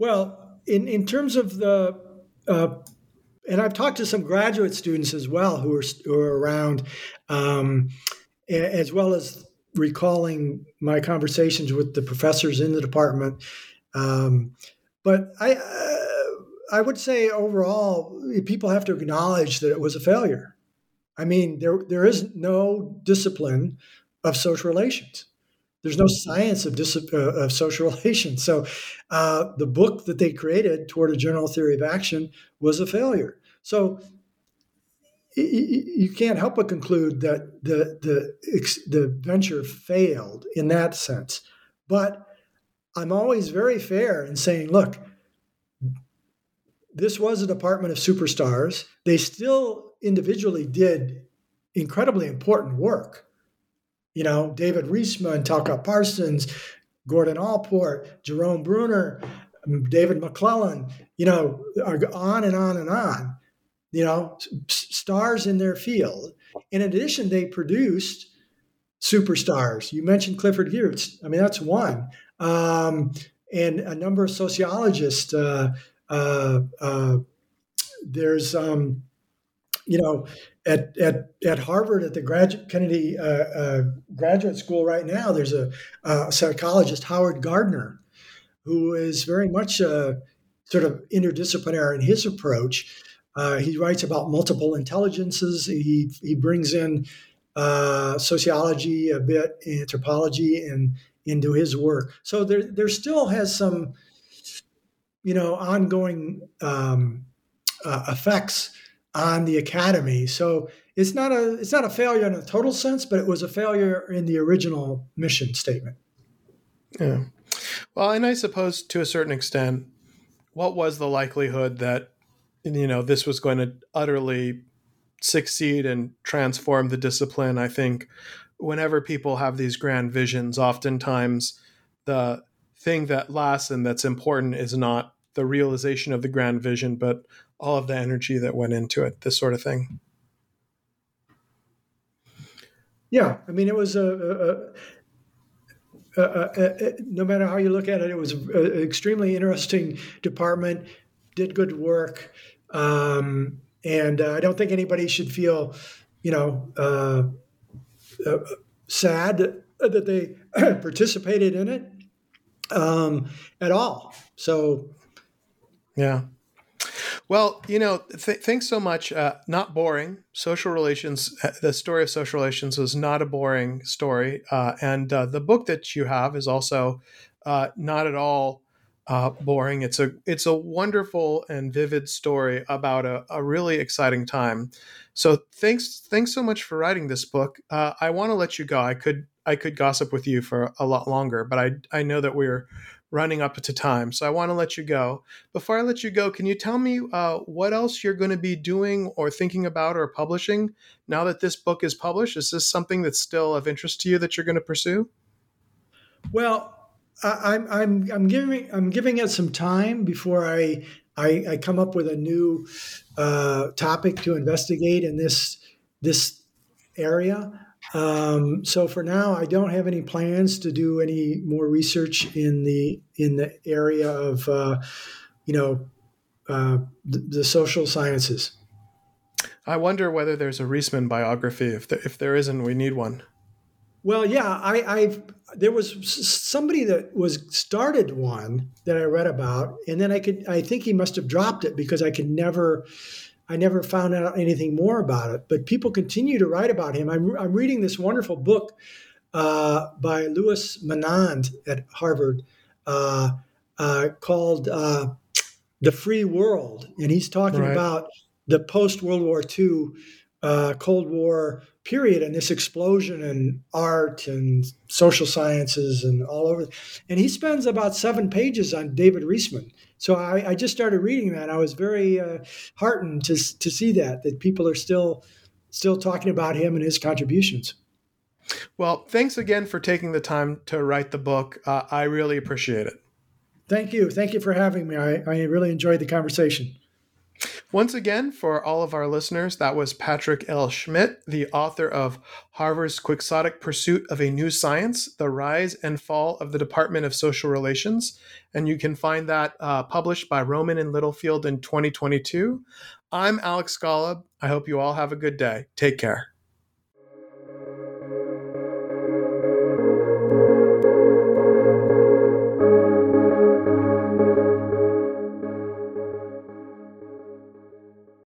Well, in, in terms of the, uh, and I've talked to some graduate students as well who are, who are around, um, as well as recalling my conversations with the professors in the department. Um, but I, uh, I would say overall, people have to acknowledge that it was a failure. I mean, there there is no discipline of social relations. There's no science of, dis- uh, of social [LAUGHS] relations. So uh, the book that they created toward a general theory of action was a failure. So you can't help but conclude that the, the, the venture failed in that sense. But I'm always very fair in saying, look, this was a department of superstars. They still individually did incredibly important work you know, David Riesman, Talcott Parsons, Gordon Allport, Jerome Bruner, David McClelland, you know, are on and on and on, you know, stars in their field. In addition, they produced superstars. You mentioned Clifford Geertz. I mean, that's one. Um, and a number of sociologists. Uh, uh, uh, there's, um, you know, at, at, at Harvard, at the graduate Kennedy uh, uh, graduate school right now, there's a, a, psychologist, Howard Gardner, who is very much uh, sort of interdisciplinary in his approach. he writes about multiple intelligences. He, he brings in uh, sociology, a bit anthropology, and into his work. So there, there still has some, you know, ongoing um, uh, effects on the academy. So it's not a it's not a failure in a total sense, but it was a failure in the original mission statement. Yeah. Well, and I suppose to a certain extent, what was the likelihood that you know this was going to utterly succeed and transform the discipline. I think whenever people have these grand visions, oftentimes the thing that lasts and that's important is not the realization of the grand vision, but all of the energy that went into it, this sort of thing. Yeah, I mean, it was a, a, a, no matter how you look at it, it was an extremely interesting department. Did good work. Um, and uh, I don't think anybody should feel, you know, uh, uh, sad that they [CLEARS THROAT] participated in it um, at all. So, yeah. Well, you know, th- thanks so much. Uh, not boring. Social relations, uh, the story of social relations was not a boring story. Uh, and uh, the book that you have is also uh, not at all uh, boring. It's a it's a wonderful and vivid story about a, a really exciting time. So thanks thanks so much for writing this book. I want to let you go. I could I could gossip with you for a lot longer, but I I know that we're running up to time, so I want to let you go. Before I let you go, can you tell me uh, what else you're going to be doing or thinking about or publishing now that this book is published? Is this something that's still of interest to you that you're going to pursue? Well, I'm I'm I'm giving I'm giving it some time before I I, I come up with a new uh, topic to investigate in this this area. Um, so for now, I don't have any plans to do any more research in the in the area of uh, you know uh, the, the, social sciences. I wonder whether there's a Riesman biography. If there, if there isn't, we need one. Well, yeah, I, I've there was somebody that was started one that I read about, and then I could I think he must have dropped it because I could never I never found out anything more about it. But people continue to write about him. I'm I'm reading this wonderful book uh, by Louis Menand at Harvard uh, uh, called uh, "The Free World," and he's talking right. about the post World War II uh, Cold War period and this explosion in art and social sciences and all over. And he spends about seven pages on David Riesman. So I, I just started reading that. I was very uh, heartened to, to see that that people are still still talking about him and his contributions. Well, thanks again for taking the time to write the book. Uh, I really appreciate it. Thank you. Thank you for having me. I, I really enjoyed the conversation. Once again, for all of our listeners, that was Patrick L. Schmidt, the author of Harvard's Quixotic Pursuit of a New Science The Rise and Fall of the Department of Social Relations. And you can find that uh, published by Rowman and Littlefield in 2022. I'm Alex Golub. I hope you all have a good day. Take care.